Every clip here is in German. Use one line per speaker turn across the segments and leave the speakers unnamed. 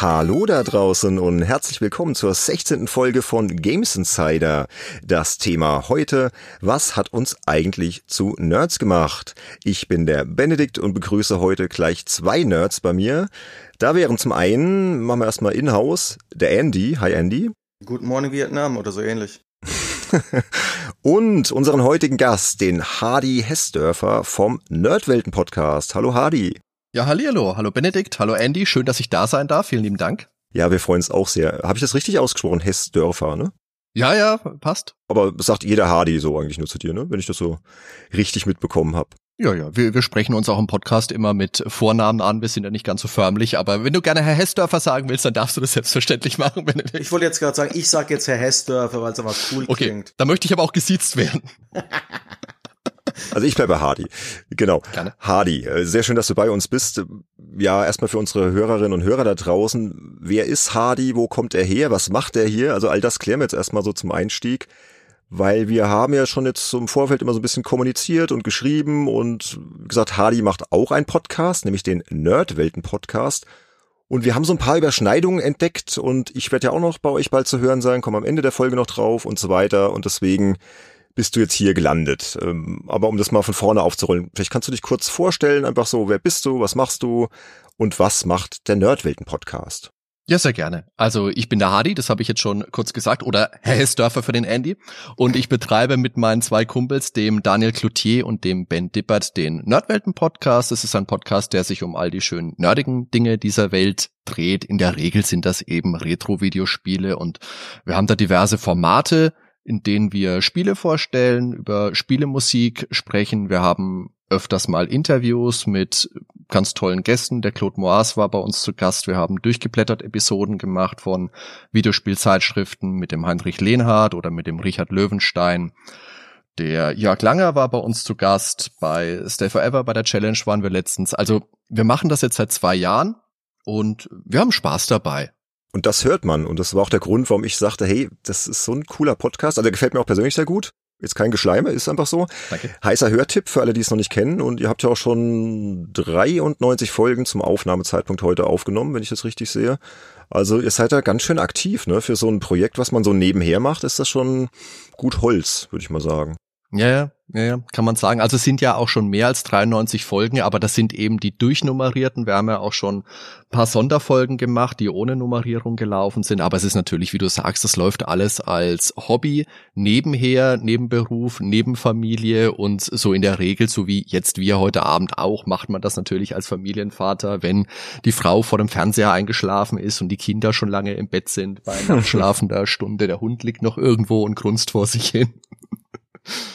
Hallo da draußen und herzlich willkommen zur 16. Folge von Games Insider. Das Thema heute, was hat uns eigentlich zu Nerds gemacht? Ich bin der Benedikt und begrüße heute gleich zwei Nerds bei mir. Da wären zum einen, machen wir erstmal in-house, der Andy. Hi Andy.
Good Morning Vietnam oder so ähnlich.
und unseren heutigen Gast, den Hardy Hessdörfer vom Nerdwelten Podcast. Hallo Hardy.
Ja, hallo, hallo Benedikt, hallo Andy, schön, dass ich da sein darf. Vielen lieben Dank.
Ja, wir freuen uns auch sehr. Habe ich das richtig ausgesprochen? Hessdörfer, ne?
Ja, ja, passt.
Aber sagt jeder Hardy so eigentlich nur zu dir, ne? Wenn ich das so richtig mitbekommen habe.
Ja, ja, wir, wir sprechen uns auch im Podcast immer mit Vornamen an. Wir sind ja nicht ganz so förmlich, aber wenn du gerne Herr Hessdörfer sagen willst, dann darfst du das selbstverständlich machen.
Benedikt. Ich wollte jetzt gerade sagen, ich sag jetzt Herr Hessdörfer, weil es aber cool okay, klingt.
Da möchte ich aber auch gesiezt werden.
Also ich bleibe Hardy. Genau. Gerne. Hardy, äh, sehr schön, dass du bei uns bist. Ja, erstmal für unsere Hörerinnen und Hörer da draußen. Wer ist Hardy? Wo kommt er her? Was macht er hier? Also all das klären wir jetzt erstmal so zum Einstieg. Weil wir haben ja schon jetzt im Vorfeld immer so ein bisschen kommuniziert und geschrieben und gesagt, Hardy macht auch einen Podcast, nämlich den Nerdwelten-Podcast. Und wir haben so ein paar Überschneidungen entdeckt und ich werde ja auch noch bei euch bald zu hören sein, komme am Ende der Folge noch drauf und so weiter. Und deswegen bist du jetzt hier gelandet. Ähm, aber um das mal von vorne aufzurollen, vielleicht kannst du dich kurz vorstellen, einfach so, wer bist du, was machst du und was macht der Nerdwelten-Podcast?
Ja, sehr gerne. Also ich bin der Hardy, das habe ich jetzt schon kurz gesagt, oder Hessdörfer für den Andy. Und ich betreibe mit meinen zwei Kumpels, dem Daniel Cloutier und dem Ben Dippert, den Nerdwelten-Podcast. Das ist ein Podcast, der sich um all die schönen nerdigen Dinge dieser Welt dreht. In der Regel sind das eben Retro-Videospiele und wir haben da diverse Formate, in denen wir Spiele vorstellen, über Spielemusik sprechen. Wir haben öfters mal Interviews mit ganz tollen Gästen. Der Claude Moas war bei uns zu Gast. Wir haben durchgeblättert Episoden gemacht von Videospielzeitschriften mit dem Heinrich Lehnhardt oder mit dem Richard Löwenstein. Der Jörg Langer war bei uns zu Gast. Bei Stay Forever bei der Challenge waren wir letztens. Also wir machen das jetzt seit zwei Jahren und wir haben Spaß dabei.
Und das hört man. Und das war auch der Grund, warum ich sagte, hey, das ist so ein cooler Podcast. Also der gefällt mir auch persönlich sehr gut. Jetzt kein Geschleime, ist einfach so. Danke. Heißer Hörtipp für alle, die es noch nicht kennen. Und ihr habt ja auch schon 93 Folgen zum Aufnahmezeitpunkt heute aufgenommen, wenn ich das richtig sehe. Also ihr seid da ganz schön aktiv, ne? Für so ein Projekt, was man so nebenher macht, ist das schon gut Holz, würde ich mal sagen.
Ja, ja, ja, kann man sagen. Also es sind ja auch schon mehr als 93 Folgen, aber das sind eben die durchnummerierten. Wir haben ja auch schon paar Sonderfolgen gemacht, die ohne Nummerierung gelaufen sind. Aber es ist natürlich, wie du sagst, das läuft alles als Hobby, nebenher, Nebenberuf, Nebenfamilie und so in der Regel, so wie jetzt wir heute Abend auch, macht man das natürlich als Familienvater, wenn die Frau vor dem Fernseher eingeschlafen ist und die Kinder schon lange im Bett sind bei einer schlafender Stunde. Der Hund liegt noch irgendwo und grunzt vor sich hin.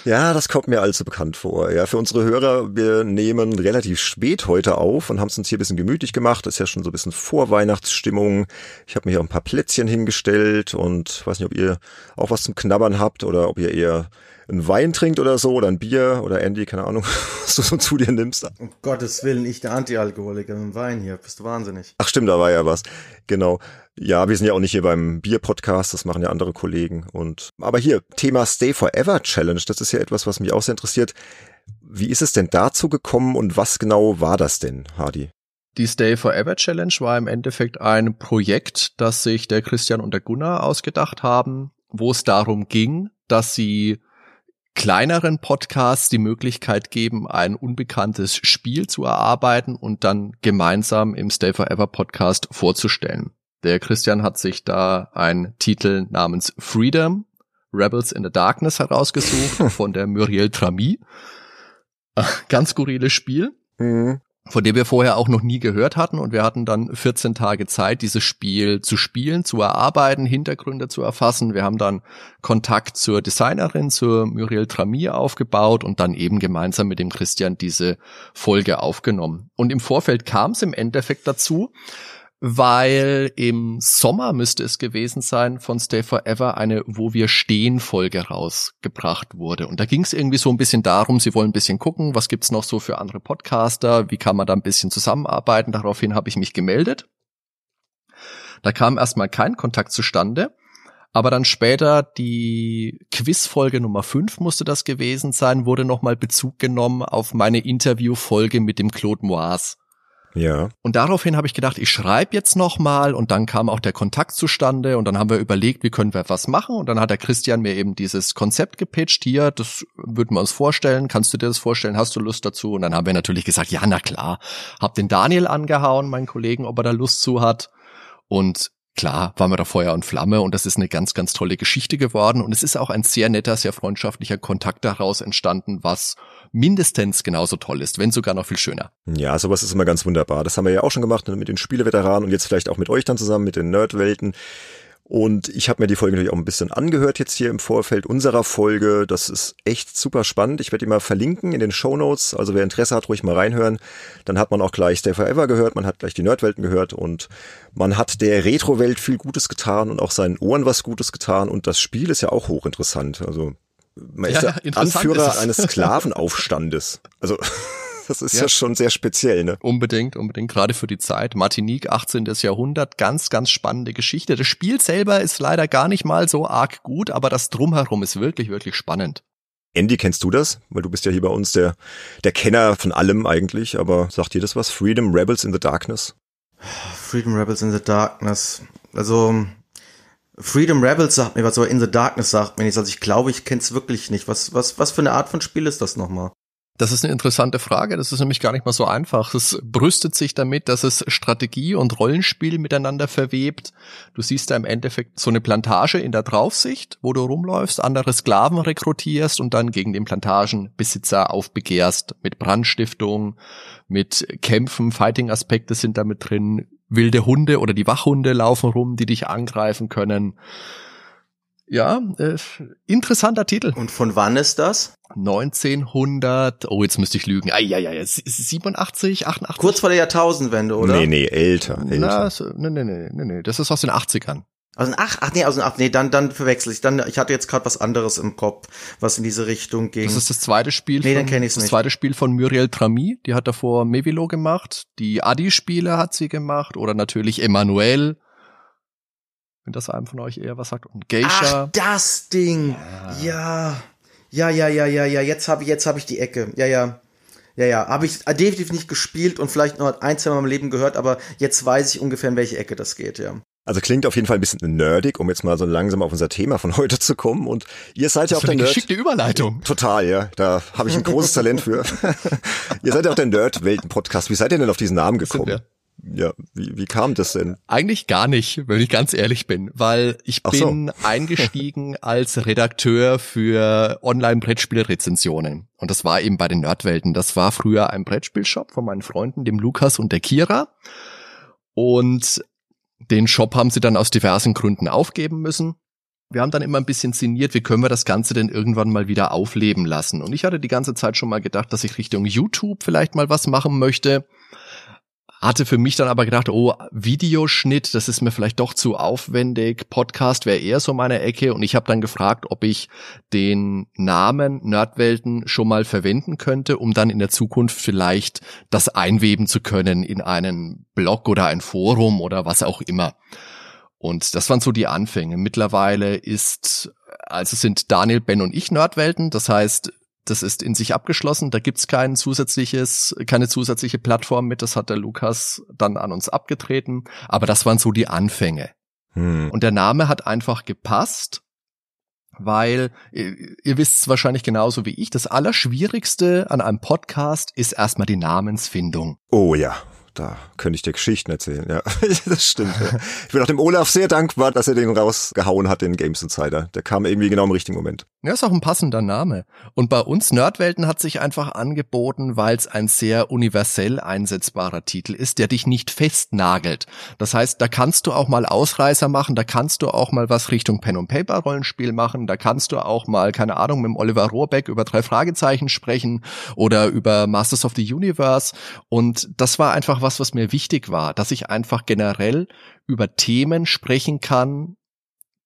Ja, das kommt mir allzu bekannt vor. Ja, für unsere Hörer, wir nehmen relativ spät heute auf und haben es uns hier ein bisschen gemütlich gemacht. Das ist ja schon so ein bisschen Vorweihnachtsstimmung. Ich habe mir hier ein paar Plätzchen hingestellt und weiß nicht, ob ihr auch was zum Knabbern habt oder ob ihr eher einen Wein trinkt oder so oder ein Bier oder Andy, keine Ahnung, was du so zu dir nimmst.
Um Gottes Willen, ich der Antialkoholiker mit dem Wein hier. Bist du wahnsinnig.
Ach stimmt, da war ja was. Genau. Ja, wir sind ja auch nicht hier beim Bier-Podcast, das machen ja andere Kollegen. Und aber hier, Thema Stay Forever Challenge, das ist ja etwas, was mich auch sehr interessiert. Wie ist es denn dazu gekommen und was genau war das denn, Hardy?
Die Stay Forever Challenge war im Endeffekt ein Projekt, das sich der Christian und der Gunnar ausgedacht haben, wo es darum ging, dass sie kleineren Podcasts die Möglichkeit geben, ein unbekanntes Spiel zu erarbeiten und dann gemeinsam im Stay Forever Podcast vorzustellen. Der Christian hat sich da einen Titel namens Freedom, Rebels in the Darkness herausgesucht von der Muriel Trami. Ganz skurriles Spiel. Mhm von dem wir vorher auch noch nie gehört hatten. Und wir hatten dann 14 Tage Zeit, dieses Spiel zu spielen, zu erarbeiten, Hintergründe zu erfassen. Wir haben dann Kontakt zur Designerin, zur Muriel Tramier aufgebaut und dann eben gemeinsam mit dem Christian diese Folge aufgenommen. Und im Vorfeld kam es im Endeffekt dazu, weil im Sommer müsste es gewesen sein von Stay Forever eine Wo wir stehen Folge rausgebracht wurde. Und da ging es irgendwie so ein bisschen darum, sie wollen ein bisschen gucken, was gibt's noch so für andere Podcaster, wie kann man da ein bisschen zusammenarbeiten. Daraufhin habe ich mich gemeldet. Da kam erstmal kein Kontakt zustande. Aber dann später die Quizfolge Nummer 5 musste das gewesen sein, wurde nochmal Bezug genommen auf meine Interviewfolge mit dem Claude Moise
Ja.
Und daraufhin habe ich gedacht, ich schreibe jetzt nochmal und dann kam auch der Kontakt zustande und dann haben wir überlegt, wie können wir was machen. Und dann hat der Christian mir eben dieses Konzept gepitcht, hier, das würden wir uns vorstellen, kannst du dir das vorstellen, hast du Lust dazu? Und dann haben wir natürlich gesagt, ja, na klar, hab den Daniel angehauen, meinen Kollegen, ob er da Lust zu hat. Und klar waren wir da Feuer und Flamme und das ist eine ganz, ganz tolle Geschichte geworden und es ist auch ein sehr netter, sehr freundschaftlicher Kontakt daraus entstanden, was mindestens genauso toll ist, wenn sogar noch viel schöner.
Ja, sowas ist immer ganz wunderbar. Das haben wir ja auch schon gemacht mit den Spieleveteranen und jetzt vielleicht auch mit euch dann zusammen, mit den Nerdwelten. Und ich habe mir die Folge natürlich auch ein bisschen angehört jetzt hier im Vorfeld unserer Folge. Das ist echt super spannend. Ich werde die mal verlinken in den Show Notes. Also wer Interesse hat, ruhig mal reinhören. Dann hat man auch gleich Stay Forever gehört, man hat gleich die Nerdwelten gehört und man hat der Retro-Welt viel Gutes getan und auch seinen Ohren was Gutes getan. Und das Spiel ist ja auch hochinteressant. Also man ist ja, Anführer eines Sklavenaufstandes. Also das ist ja. ja. schon sehr speziell, ne?
Unbedingt, unbedingt, gerade für die Zeit. Martinique, 18. Jahrhundert, ganz, ganz spannende Geschichte. Das Spiel selber ist leider gar nicht mal so arg gut, aber das Drumherum ist wirklich, wirklich spannend.
Andy, kennst du das? Weil du bist ja hier bei uns der, der Kenner von allem eigentlich, aber sagt dir das was? Freedom Rebels in the Darkness?
Freedom Rebels in the Darkness. Also, Freedom Rebels sagt mir was, aber In the Darkness sagt mir nichts. Also ich glaube, ich kenne es wirklich nicht. Was, was, was für eine Art von Spiel ist das nochmal?
Das ist eine interessante Frage. Das ist nämlich gar nicht mal so einfach. Es brüstet sich damit, dass es Strategie und Rollenspiel miteinander verwebt. Du siehst da im Endeffekt so eine Plantage in der Draufsicht, wo du rumläufst, andere Sklaven rekrutierst und dann gegen den Plantagenbesitzer aufbegehrst mit Brandstiftung, mit Kämpfen, Fighting-Aspekte sind damit drin. Wilde Hunde oder die Wachhunde laufen rum, die dich angreifen können. Ja, äh, interessanter Titel.
Und von wann ist das?
1900, oh, jetzt müsste ich lügen. Ah, ja, ja, ja, 87, 88.
Kurz vor der Jahrtausendwende, oder?
Nee, nee, älter, älter.
Na, so, nee, nee, nee, nee, nee, das ist aus den 80ern.
Aus den ach, ach nee, aus den ach, nee, dann dann verwechsel ich. Dann ich hatte jetzt gerade was anderes im Kopf, was in diese Richtung ging.
Das ist das zweite Spiel.
Nee, von, dann kenne ich
Das
nicht.
zweite Spiel von Muriel Trami, die hat davor Mevilo gemacht, die Adi Spiele hat sie gemacht oder natürlich Emanuel wenn das einem von euch eher was sagt. Und Geisha.
Ach, das Ding. Ja. Ja, ja, ja, ja, ja. Jetzt habe ich, jetzt habe ich die Ecke. Ja, ja. Ja, ja. Habe ich definitiv nicht gespielt und vielleicht noch ein, zwei Mal im Leben gehört, aber jetzt weiß ich ungefähr, in welche Ecke das geht, ja.
Also klingt auf jeden Fall ein bisschen nerdig, um jetzt mal so langsam auf unser Thema von heute zu kommen. Und ihr seid ja auch der
eine
Nerd.
geschickte Überleitung.
Total, ja. Da habe ich ein großes Talent für. ihr seid ja auch der Nerd-Welten-Podcast. Wie seid ihr denn auf diesen Namen gekommen? Ja, wie, wie kam das denn?
Eigentlich gar nicht, wenn ich ganz ehrlich bin, weil ich Ach bin so. eingestiegen als Redakteur für Online-Brettspielrezensionen. Und das war eben bei den Nerdwelten. Das war früher ein Brettspielshop von meinen Freunden, dem Lukas und der Kira. Und den Shop haben sie dann aus diversen Gründen aufgeben müssen. Wir haben dann immer ein bisschen sinniert, wie können wir das Ganze denn irgendwann mal wieder aufleben lassen. Und ich hatte die ganze Zeit schon mal gedacht, dass ich Richtung YouTube vielleicht mal was machen möchte hatte für mich dann aber gedacht, oh, Videoschnitt, das ist mir vielleicht doch zu aufwendig. Podcast wäre eher so meine Ecke. Und ich habe dann gefragt, ob ich den Namen Nerdwelten schon mal verwenden könnte, um dann in der Zukunft vielleicht das einweben zu können in einen Blog oder ein Forum oder was auch immer. Und das waren so die Anfänge. Mittlerweile ist, also sind Daniel, Ben und ich Nerdwelten. Das heißt, das ist in sich abgeschlossen. Da gibt's kein zusätzliches, keine zusätzliche Plattform mit. Das hat der Lukas dann an uns abgetreten. Aber das waren so die Anfänge. Hm. Und der Name hat einfach gepasst, weil ihr, ihr wisst es wahrscheinlich genauso wie ich. Das Allerschwierigste an einem Podcast ist erstmal die Namensfindung.
Oh ja da könnte ich dir Geschichten erzählen, ja. das stimmt. Ja. Ich bin auch dem Olaf sehr dankbar, dass er den rausgehauen hat, den Games Insider. Der kam irgendwie genau im richtigen Moment.
Ja, ist auch ein passender Name. Und bei uns Nerdwelten hat sich einfach angeboten, weil es ein sehr universell einsetzbarer Titel ist, der dich nicht festnagelt. Das heißt, da kannst du auch mal Ausreißer machen, da kannst du auch mal was Richtung Pen und Paper Rollenspiel machen, da kannst du auch mal, keine Ahnung, mit dem Oliver Rohrbeck über drei Fragezeichen sprechen oder über Masters of the Universe. Und das war einfach was, was mir wichtig war, dass ich einfach generell über Themen sprechen kann,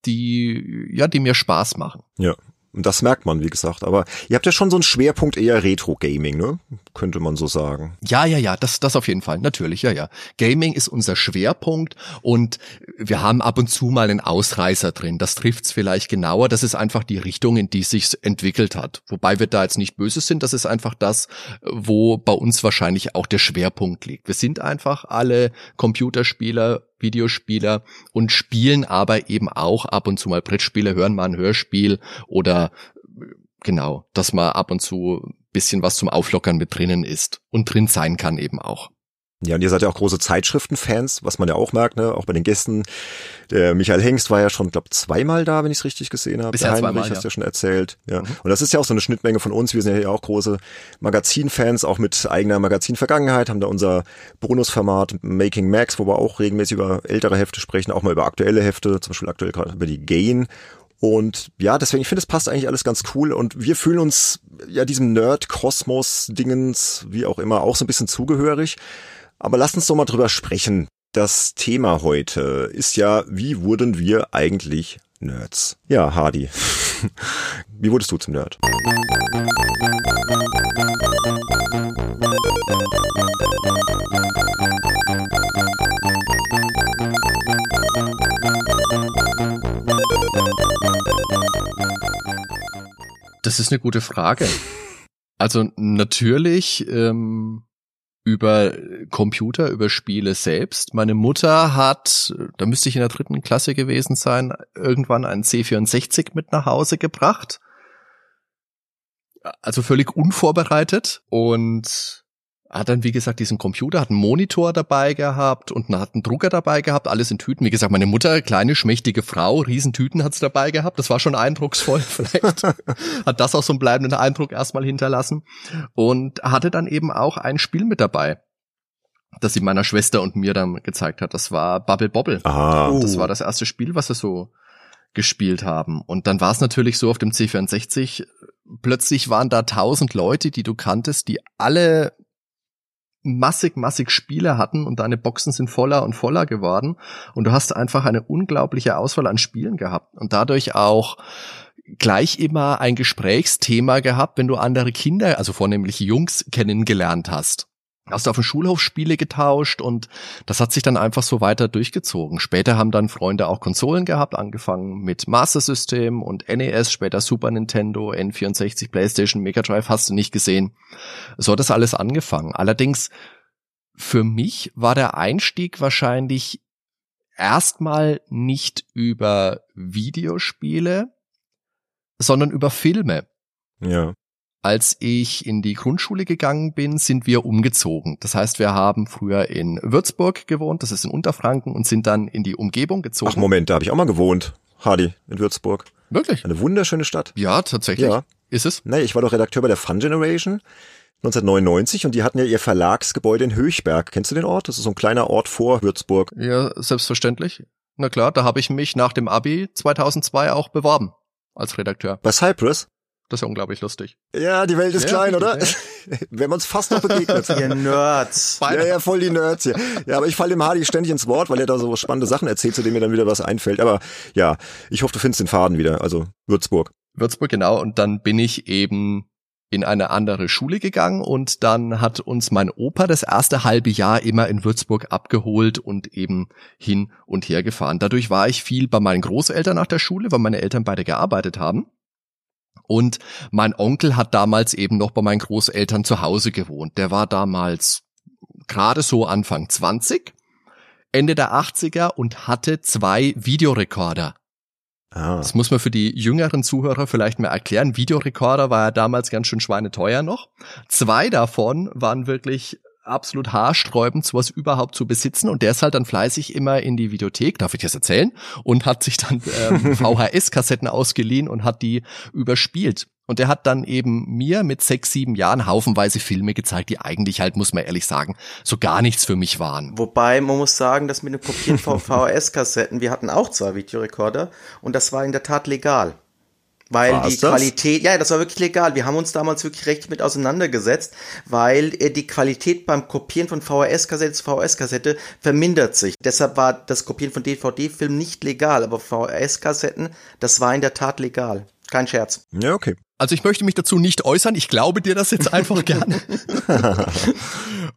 die, ja, die mir Spaß machen.
Ja. Und das merkt man, wie gesagt. Aber ihr habt ja schon so einen Schwerpunkt eher Retro-Gaming, ne? Könnte man so sagen.
Ja, ja, ja, das, das auf jeden Fall. Natürlich, ja, ja. Gaming ist unser Schwerpunkt und wir haben ab und zu mal einen Ausreißer drin. Das trifft's vielleicht genauer. Das ist einfach die Richtung, in die sich's entwickelt hat. Wobei wir da jetzt nicht böse sind. Das ist einfach das, wo bei uns wahrscheinlich auch der Schwerpunkt liegt. Wir sind einfach alle Computerspieler, Videospieler und spielen aber eben auch ab und zu mal Brettspiele, hören mal ein Hörspiel oder genau, dass mal ab und zu bisschen was zum Auflockern mit drinnen ist und drin sein kann eben auch.
Ja, und ihr seid ja auch große Zeitschriftenfans, was man ja auch merkt, ne? Auch bei den Gästen. Der Michael Hengst war ja schon, glaube zweimal da, wenn ich es richtig gesehen habe.
Bisher
der Heinrich
zweimal,
hast du
ja.
ja schon erzählt. Ja. Mhm. Und das ist ja auch so eine Schnittmenge von uns. Wir sind ja auch große Magazinfans, auch mit eigener Magazinvergangenheit, haben da unser Bonusformat Making Max, wo wir auch regelmäßig über ältere Hefte sprechen, auch mal über aktuelle Hefte, zum Beispiel aktuell gerade über die Gain. Und ja, deswegen, ich finde, es passt eigentlich alles ganz cool. Und wir fühlen uns ja diesem Nerd-Kosmos-Dingens, wie auch immer, auch so ein bisschen zugehörig. Aber lasst uns doch mal drüber sprechen. Das Thema heute ist ja, wie wurden wir eigentlich Nerds? Ja, Hardy. wie wurdest du zum Nerd?
Das ist eine gute Frage. Also natürlich ähm, über Computer, über Spiele selbst. Meine Mutter hat, da müsste ich in der dritten Klasse gewesen sein, irgendwann einen C64 mit nach Hause gebracht. Also völlig unvorbereitet und hat dann, wie gesagt, diesen Computer, hat einen Monitor dabei gehabt und hat einen Drucker dabei gehabt, alles in Tüten. Wie gesagt, meine Mutter, kleine, schmächtige Frau, Riesentüten hat's dabei gehabt. Das war schon eindrucksvoll. Vielleicht hat das auch so einen bleibenden Eindruck erstmal hinterlassen. Und hatte dann eben auch ein Spiel mit dabei, das sie meiner Schwester und mir dann gezeigt hat. Das war Bubble Bobble.
Ah.
Das war das erste Spiel, was wir so gespielt haben. Und dann war es natürlich so auf dem C64, plötzlich waren da tausend Leute, die du kanntest, die alle massig, massig Spiele hatten und deine Boxen sind voller und voller geworden und du hast einfach eine unglaubliche Auswahl an Spielen gehabt und dadurch auch gleich immer ein Gesprächsthema gehabt, wenn du andere Kinder, also vornehmlich Jungs, kennengelernt hast. Hast du auf dem Schulhof Spiele getauscht und das hat sich dann einfach so weiter durchgezogen. Später haben dann Freunde auch Konsolen gehabt, angefangen mit Master System und NES, später Super Nintendo, N64, PlayStation, Mega Drive, hast du nicht gesehen. So hat das alles angefangen. Allerdings für mich war der Einstieg wahrscheinlich erstmal nicht über Videospiele, sondern über Filme.
Ja.
Als ich in die Grundschule gegangen bin, sind wir umgezogen. Das heißt, wir haben früher in Würzburg gewohnt, das ist in Unterfranken, und sind dann in die Umgebung gezogen.
Ach Moment, da habe ich auch mal gewohnt. Hardy, in Würzburg.
Wirklich?
Eine wunderschöne Stadt.
Ja, tatsächlich.
Ja.
Ist es?
Nee, ich war doch Redakteur bei der Fun Generation 1999 und die hatten ja ihr Verlagsgebäude in Höchberg. Kennst du den Ort? Das ist so ein kleiner Ort vor Würzburg.
Ja, selbstverständlich. Na klar, da habe ich mich nach dem Abi 2002 auch beworben als Redakteur.
Bei Cypress?
Das ist ja unglaublich lustig.
Ja, die Welt ist
Ja,
klein, oder? Wir haben uns fast noch begegnet.
Ihr Nerds.
Ja, ja, voll die Nerds hier. Ja, aber ich falle dem Hardy ständig ins Wort, weil er da so spannende Sachen erzählt, zu denen mir dann wieder was einfällt. Aber ja, ich hoffe, du findest den Faden wieder. Also Würzburg.
Würzburg, genau. Und dann bin ich eben in eine andere Schule gegangen und dann hat uns mein Opa das erste halbe Jahr immer in Würzburg abgeholt und eben hin und her gefahren. Dadurch war ich viel bei meinen Großeltern nach der Schule, weil meine Eltern beide gearbeitet haben. Und mein Onkel hat damals eben noch bei meinen Großeltern zu Hause gewohnt. Der war damals gerade so Anfang 20, Ende der 80er und hatte zwei Videorekorder.
Ah.
Das muss man für die jüngeren Zuhörer vielleicht mal erklären. Videorekorder war ja damals ganz schön schweineteuer noch. Zwei davon waren wirklich absolut haarsträubend, sowas überhaupt zu besitzen. Und der ist halt dann fleißig immer in die Videothek, darf ich das erzählen? Und hat sich dann ähm, VHS-Kassetten ausgeliehen und hat die überspielt. Und der hat dann eben mir mit sechs, sieben Jahren haufenweise Filme gezeigt, die eigentlich halt, muss man ehrlich sagen, so gar nichts für mich waren.
Wobei man muss sagen, dass mit dem Kopieren von VHS-Kassetten, wir hatten auch zwei Videorekorder und das war in der Tat legal. Weil
War's
die
das?
Qualität, ja, das war wirklich legal. Wir haben uns damals wirklich recht mit auseinandergesetzt, weil äh, die Qualität beim Kopieren von VHS-Kassette zu VHS-Kassette vermindert sich. Deshalb war das Kopieren von DVD-Filmen nicht legal, aber VHS-Kassetten, das war in der Tat legal. Kein Scherz.
Ja, okay.
Also ich möchte mich dazu nicht äußern. Ich glaube dir das jetzt einfach gerne.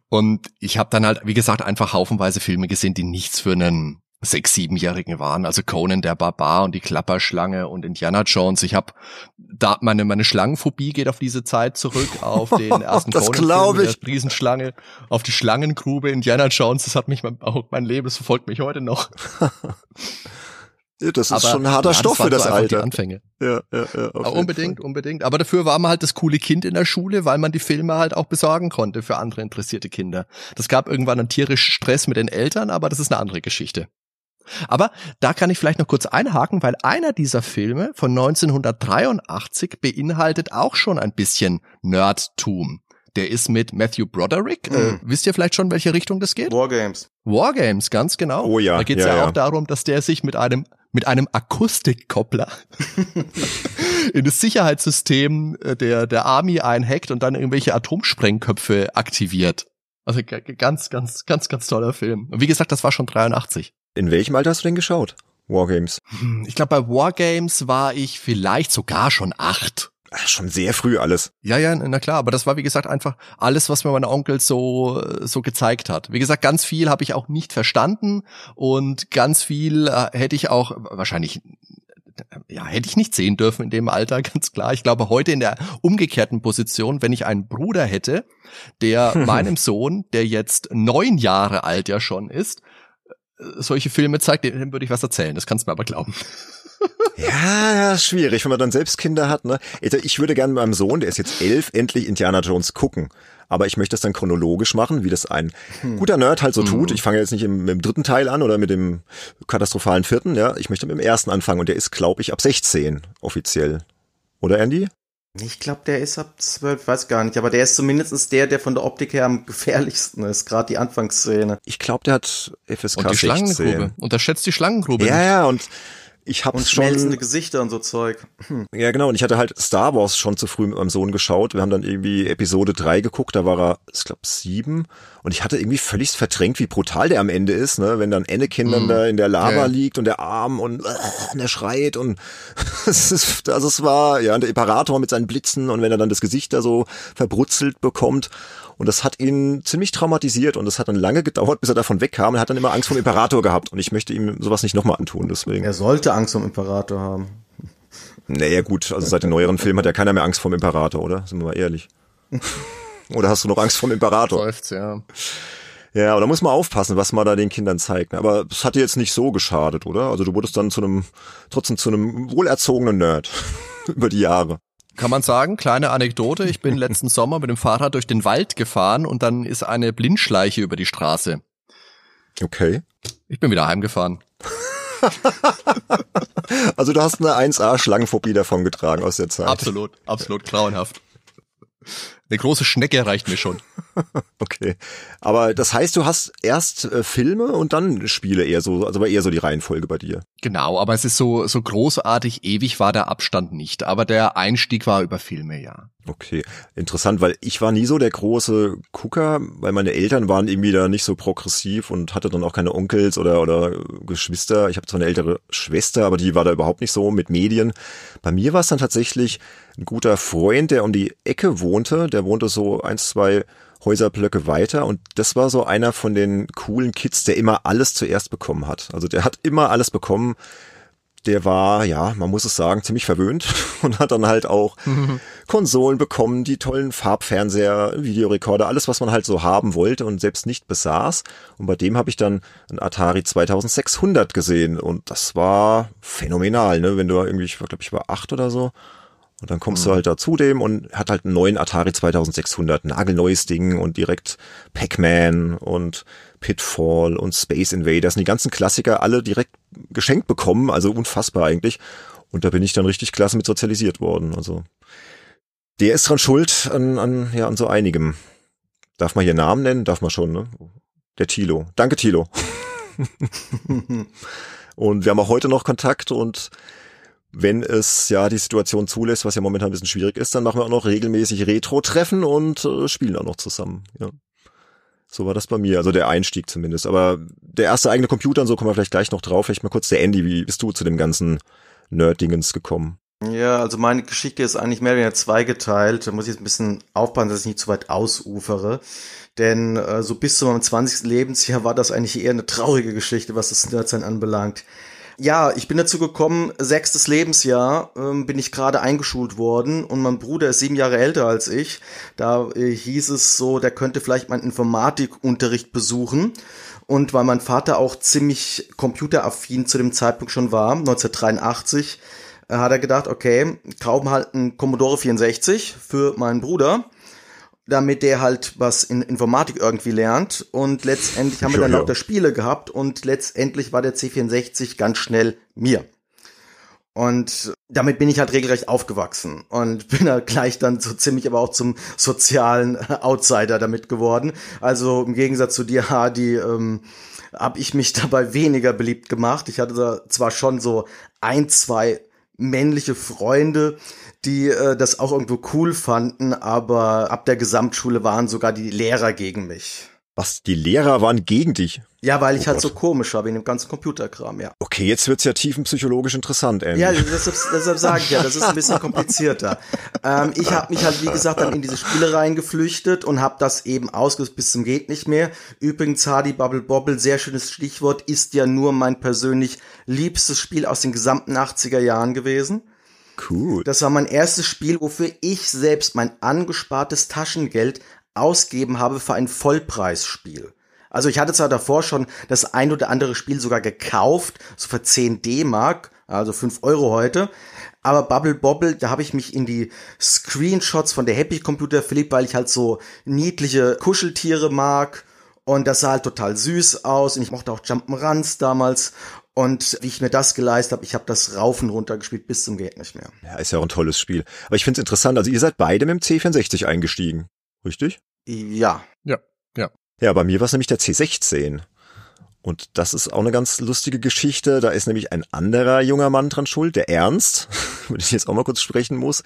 und ich habe dann halt, wie gesagt, einfach haufenweise Filme gesehen, die nichts für einen sechs, siebenjährigen waren. Also Conan der Barbar und die Klapperschlange und Indiana Jones. Ich habe da meine meine Schlangenphobie geht auf diese Zeit zurück, auf den ersten
das
Conan
ich.
der Riesenschlange, auf die Schlangengrube Indiana Jones. Das hat mich mein, auch mein Leben, das verfolgt mich heute noch.
Ja, das ist aber, schon ein harter ja, Stoff für das Alter.
Die Anfänge.
Ja, ja, ja.
unbedingt, Fall. unbedingt. Aber dafür war man halt das coole Kind in der Schule, weil man die Filme halt auch besorgen konnte für andere interessierte Kinder. Das gab irgendwann einen tierischen Stress mit den Eltern, aber das ist eine andere Geschichte. Aber da kann ich vielleicht noch kurz einhaken, weil einer dieser Filme von 1983 beinhaltet auch schon ein bisschen Nerdtum. Der ist mit Matthew Broderick. Mhm. Äh, wisst ihr vielleicht schon, welche Richtung das geht?
Wargames.
Wargames, ganz genau.
Oh ja.
Da geht es
ja,
ja,
ja,
auch darum, dass der sich mit einem mit einem Akustikkoppler in das Sicherheitssystem äh, der der Army einhackt und dann irgendwelche Atomsprengköpfe aktiviert. Also ganz, ganz, ganz, ganz toller Film. Und wie gesagt, das war schon 83.
In welchem Alter hast du denn geschaut? Wargames?
Ich glaube, bei Wargames war ich vielleicht sogar schon acht.
Ach, schon sehr früh alles.
Ja, ja, na klar, aber das war wie gesagt einfach alles, was mir mein Onkel so so gezeigt hat. Wie gesagt, ganz viel habe ich auch nicht verstanden und ganz viel äh, hätte ich auch wahrscheinlich ja, hätte ich nicht sehen dürfen in dem Alter, ganz klar. Ich glaube, heute in der umgekehrten Position, wenn ich einen Bruder hätte, der meinem Sohn, der jetzt neun Jahre alt ja schon ist, solche Filme zeigt, dem würde ich was erzählen. Das kannst du mir aber glauben.
Ja, ja, schwierig, wenn man dann selbst Kinder hat. Ne? Ich würde gerne meinem Sohn, der ist jetzt elf, endlich Indiana Jones gucken. Aber ich möchte das dann chronologisch machen, wie das ein hm. guter Nerd halt so hm. tut. Ich fange jetzt nicht im, mit dem dritten Teil an oder mit dem katastrophalen vierten. Ja, ich möchte mit dem ersten anfangen und der ist, glaube ich, ab 16 offiziell. Oder Andy?
Ich glaube, der ist ab 12, weiß gar nicht, aber der ist zumindest der, der von der Optik her am gefährlichsten ist, gerade die Anfangsszene.
Ich glaube, der hat FSK
und die
16.
Schlangengrube. Unterschätzt die Schlangengrube.
Ja, nicht. ja, und ich hab's und schon.
schmelzende Gesichter und so Zeug.
Hm. Ja, genau. Und ich hatte halt Star Wars schon zu früh mit meinem Sohn geschaut. Wir haben dann irgendwie Episode 3 geguckt, da war er, ich glaube, sieben. Und ich hatte irgendwie völlig verdrängt, wie brutal der am Ende ist, ne? Wenn dann Anakin dann da in der Lava ja. liegt und der Arm und, äh, und er schreit und es ist, also es war, ja, der Imperator mit seinen Blitzen und wenn er dann das Gesicht da so verbrutzelt bekommt. Und das hat ihn ziemlich traumatisiert und es hat dann lange gedauert, bis er davon wegkam. Er hat dann immer Angst vor dem Imperator gehabt und ich möchte ihm sowas nicht nochmal antun, deswegen.
Er sollte Angst vor dem Imperator haben.
Naja, gut, also seit den neueren Filmen hat ja keiner mehr Angst vor dem Imperator, oder? Sind wir mal ehrlich. oder hast du noch Angst vor dem Imperator?
Läuft's, ja.
Ja, aber da muss man aufpassen, was man da den Kindern zeigt. Aber es hat dir jetzt nicht so geschadet, oder? Also du wurdest dann zu einem, trotzdem zu einem wohlerzogenen Nerd über die Jahre.
Kann man sagen, kleine Anekdote, ich bin letzten Sommer mit dem Fahrrad durch den Wald gefahren und dann ist eine Blindschleiche über die Straße.
Okay.
Ich bin wieder heimgefahren.
also du hast eine 1A Schlangenphobie davon getragen aus der Zeit.
Absolut, absolut grauenhaft. Eine große Schnecke reicht mir schon.
okay. Aber das heißt, du hast erst äh, Filme und dann Spiele eher so, also war eher so die Reihenfolge bei dir.
Genau, aber es ist so, so großartig, ewig war der Abstand nicht. Aber der Einstieg war über Filme, ja.
Okay, interessant, weil ich war nie so der große Gucker, weil meine Eltern waren irgendwie da nicht so progressiv und hatte dann auch keine Onkels oder, oder Geschwister. Ich habe zwar eine ältere Schwester, aber die war da überhaupt nicht so mit Medien. Bei mir war es dann tatsächlich ein guter Freund, der um die Ecke wohnte, der wohnte so eins, zwei Häuserblöcke weiter und das war so einer von den coolen Kids, der immer alles zuerst bekommen hat. Also der hat immer alles bekommen. Der war, ja, man muss es sagen, ziemlich verwöhnt und hat dann halt auch mhm. Konsolen bekommen, die tollen Farbfernseher, Videorekorder, alles, was man halt so haben wollte und selbst nicht besaß. Und bei dem habe ich dann ein Atari 2600 gesehen und das war phänomenal, ne? Wenn du irgendwie, ich glaube, ich war acht oder so und dann kommst mhm. du halt da zu dem und hat halt einen neuen Atari 2600, nagelneues Ding und direkt Pac-Man und Pitfall und Space Invaders und die ganzen Klassiker alle direkt geschenkt bekommen, also unfassbar eigentlich. Und da bin ich dann richtig klasse mit sozialisiert worden. Also der ist dran schuld an, an, ja, an so einigem. Darf man hier Namen nennen? Darf man schon, ne? Der Tilo. Danke, Tilo. und wir haben auch heute noch Kontakt und wenn es ja die Situation zulässt, was ja momentan ein bisschen schwierig ist, dann machen wir auch noch regelmäßig Retro-Treffen und äh, spielen auch noch zusammen. Ja. So war das bei mir, also der Einstieg zumindest. Aber der erste eigene Computer und so kommen wir vielleicht gleich noch drauf. Vielleicht mal kurz der Andy, wie bist du zu dem ganzen Nerd-Dingens gekommen?
Ja, also meine Geschichte ist eigentlich mehr oder weniger zweigeteilt. Da muss ich jetzt ein bisschen aufpassen, dass ich nicht zu weit ausufere. Denn äh, so bis zu meinem 20. Lebensjahr war das eigentlich eher eine traurige Geschichte, was das Nerdsein anbelangt. Ja, ich bin dazu gekommen, sechstes Lebensjahr ähm, bin ich gerade eingeschult worden und mein Bruder ist sieben Jahre älter als ich. Da äh, hieß es so, der könnte vielleicht meinen Informatikunterricht besuchen. Und weil mein Vater auch ziemlich computeraffin zu dem Zeitpunkt schon war, 1983, äh, hat er gedacht, okay, kaum halt ein Commodore 64 für meinen Bruder damit der halt was in Informatik irgendwie lernt. Und letztendlich haben wir dann ja. lauter Spiele gehabt und letztendlich war der C64 ganz schnell mir. Und damit bin ich halt regelrecht aufgewachsen und bin halt gleich dann so ziemlich aber auch zum sozialen Outsider damit geworden. Also im Gegensatz zu dir, Hardy, ähm, habe ich mich dabei weniger beliebt gemacht. Ich hatte zwar schon so ein, zwei männliche Freunde, die äh, das auch irgendwo cool fanden, aber ab der Gesamtschule waren sogar die Lehrer gegen mich.
Was, die Lehrer waren gegen dich?
Ja, weil ich oh halt Gott. so komisch war in dem ganzen Computerkram, ja.
Okay, jetzt wird's ja tiefenpsychologisch interessant,
Andy. Ja, deshalb, deshalb sage ich ja, das ist ein bisschen komplizierter. ähm, ich habe mich halt, wie gesagt, dann in diese Spiele reingeflüchtet und habe das eben ausgelöst bis zum geht nicht mehr. Übrigens, Hardy Bubble Bobble, sehr schönes Stichwort, ist ja nur mein persönlich liebstes Spiel aus den gesamten 80er Jahren gewesen.
Cool.
Das war mein erstes Spiel, wofür ich selbst mein angespartes Taschengeld ausgeben habe für ein Vollpreisspiel. Also ich hatte zwar davor schon das ein oder andere Spiel sogar gekauft, so für 10 D-Mark, also 5 Euro heute. Aber Bubble Bobble, da habe ich mich in die Screenshots von der Happy Computer verliebt, weil ich halt so niedliche Kuscheltiere mag. Und das sah halt total süß aus. Und ich mochte auch Jump'n'Runs damals. Und wie ich mir das geleistet habe, ich habe das rauf und runter gespielt bis zum geht nicht mehr.
Ja, ist ja auch ein tolles Spiel. Aber ich finde es interessant, also ihr seid beide mit dem C64 eingestiegen, richtig?
Ja.
Ja, ja.
Ja, bei mir war es nämlich der C16. Und das ist auch eine ganz lustige Geschichte. Da ist nämlich ein anderer junger Mann dran schuld, der Ernst, mit dem ich jetzt auch mal kurz sprechen muss.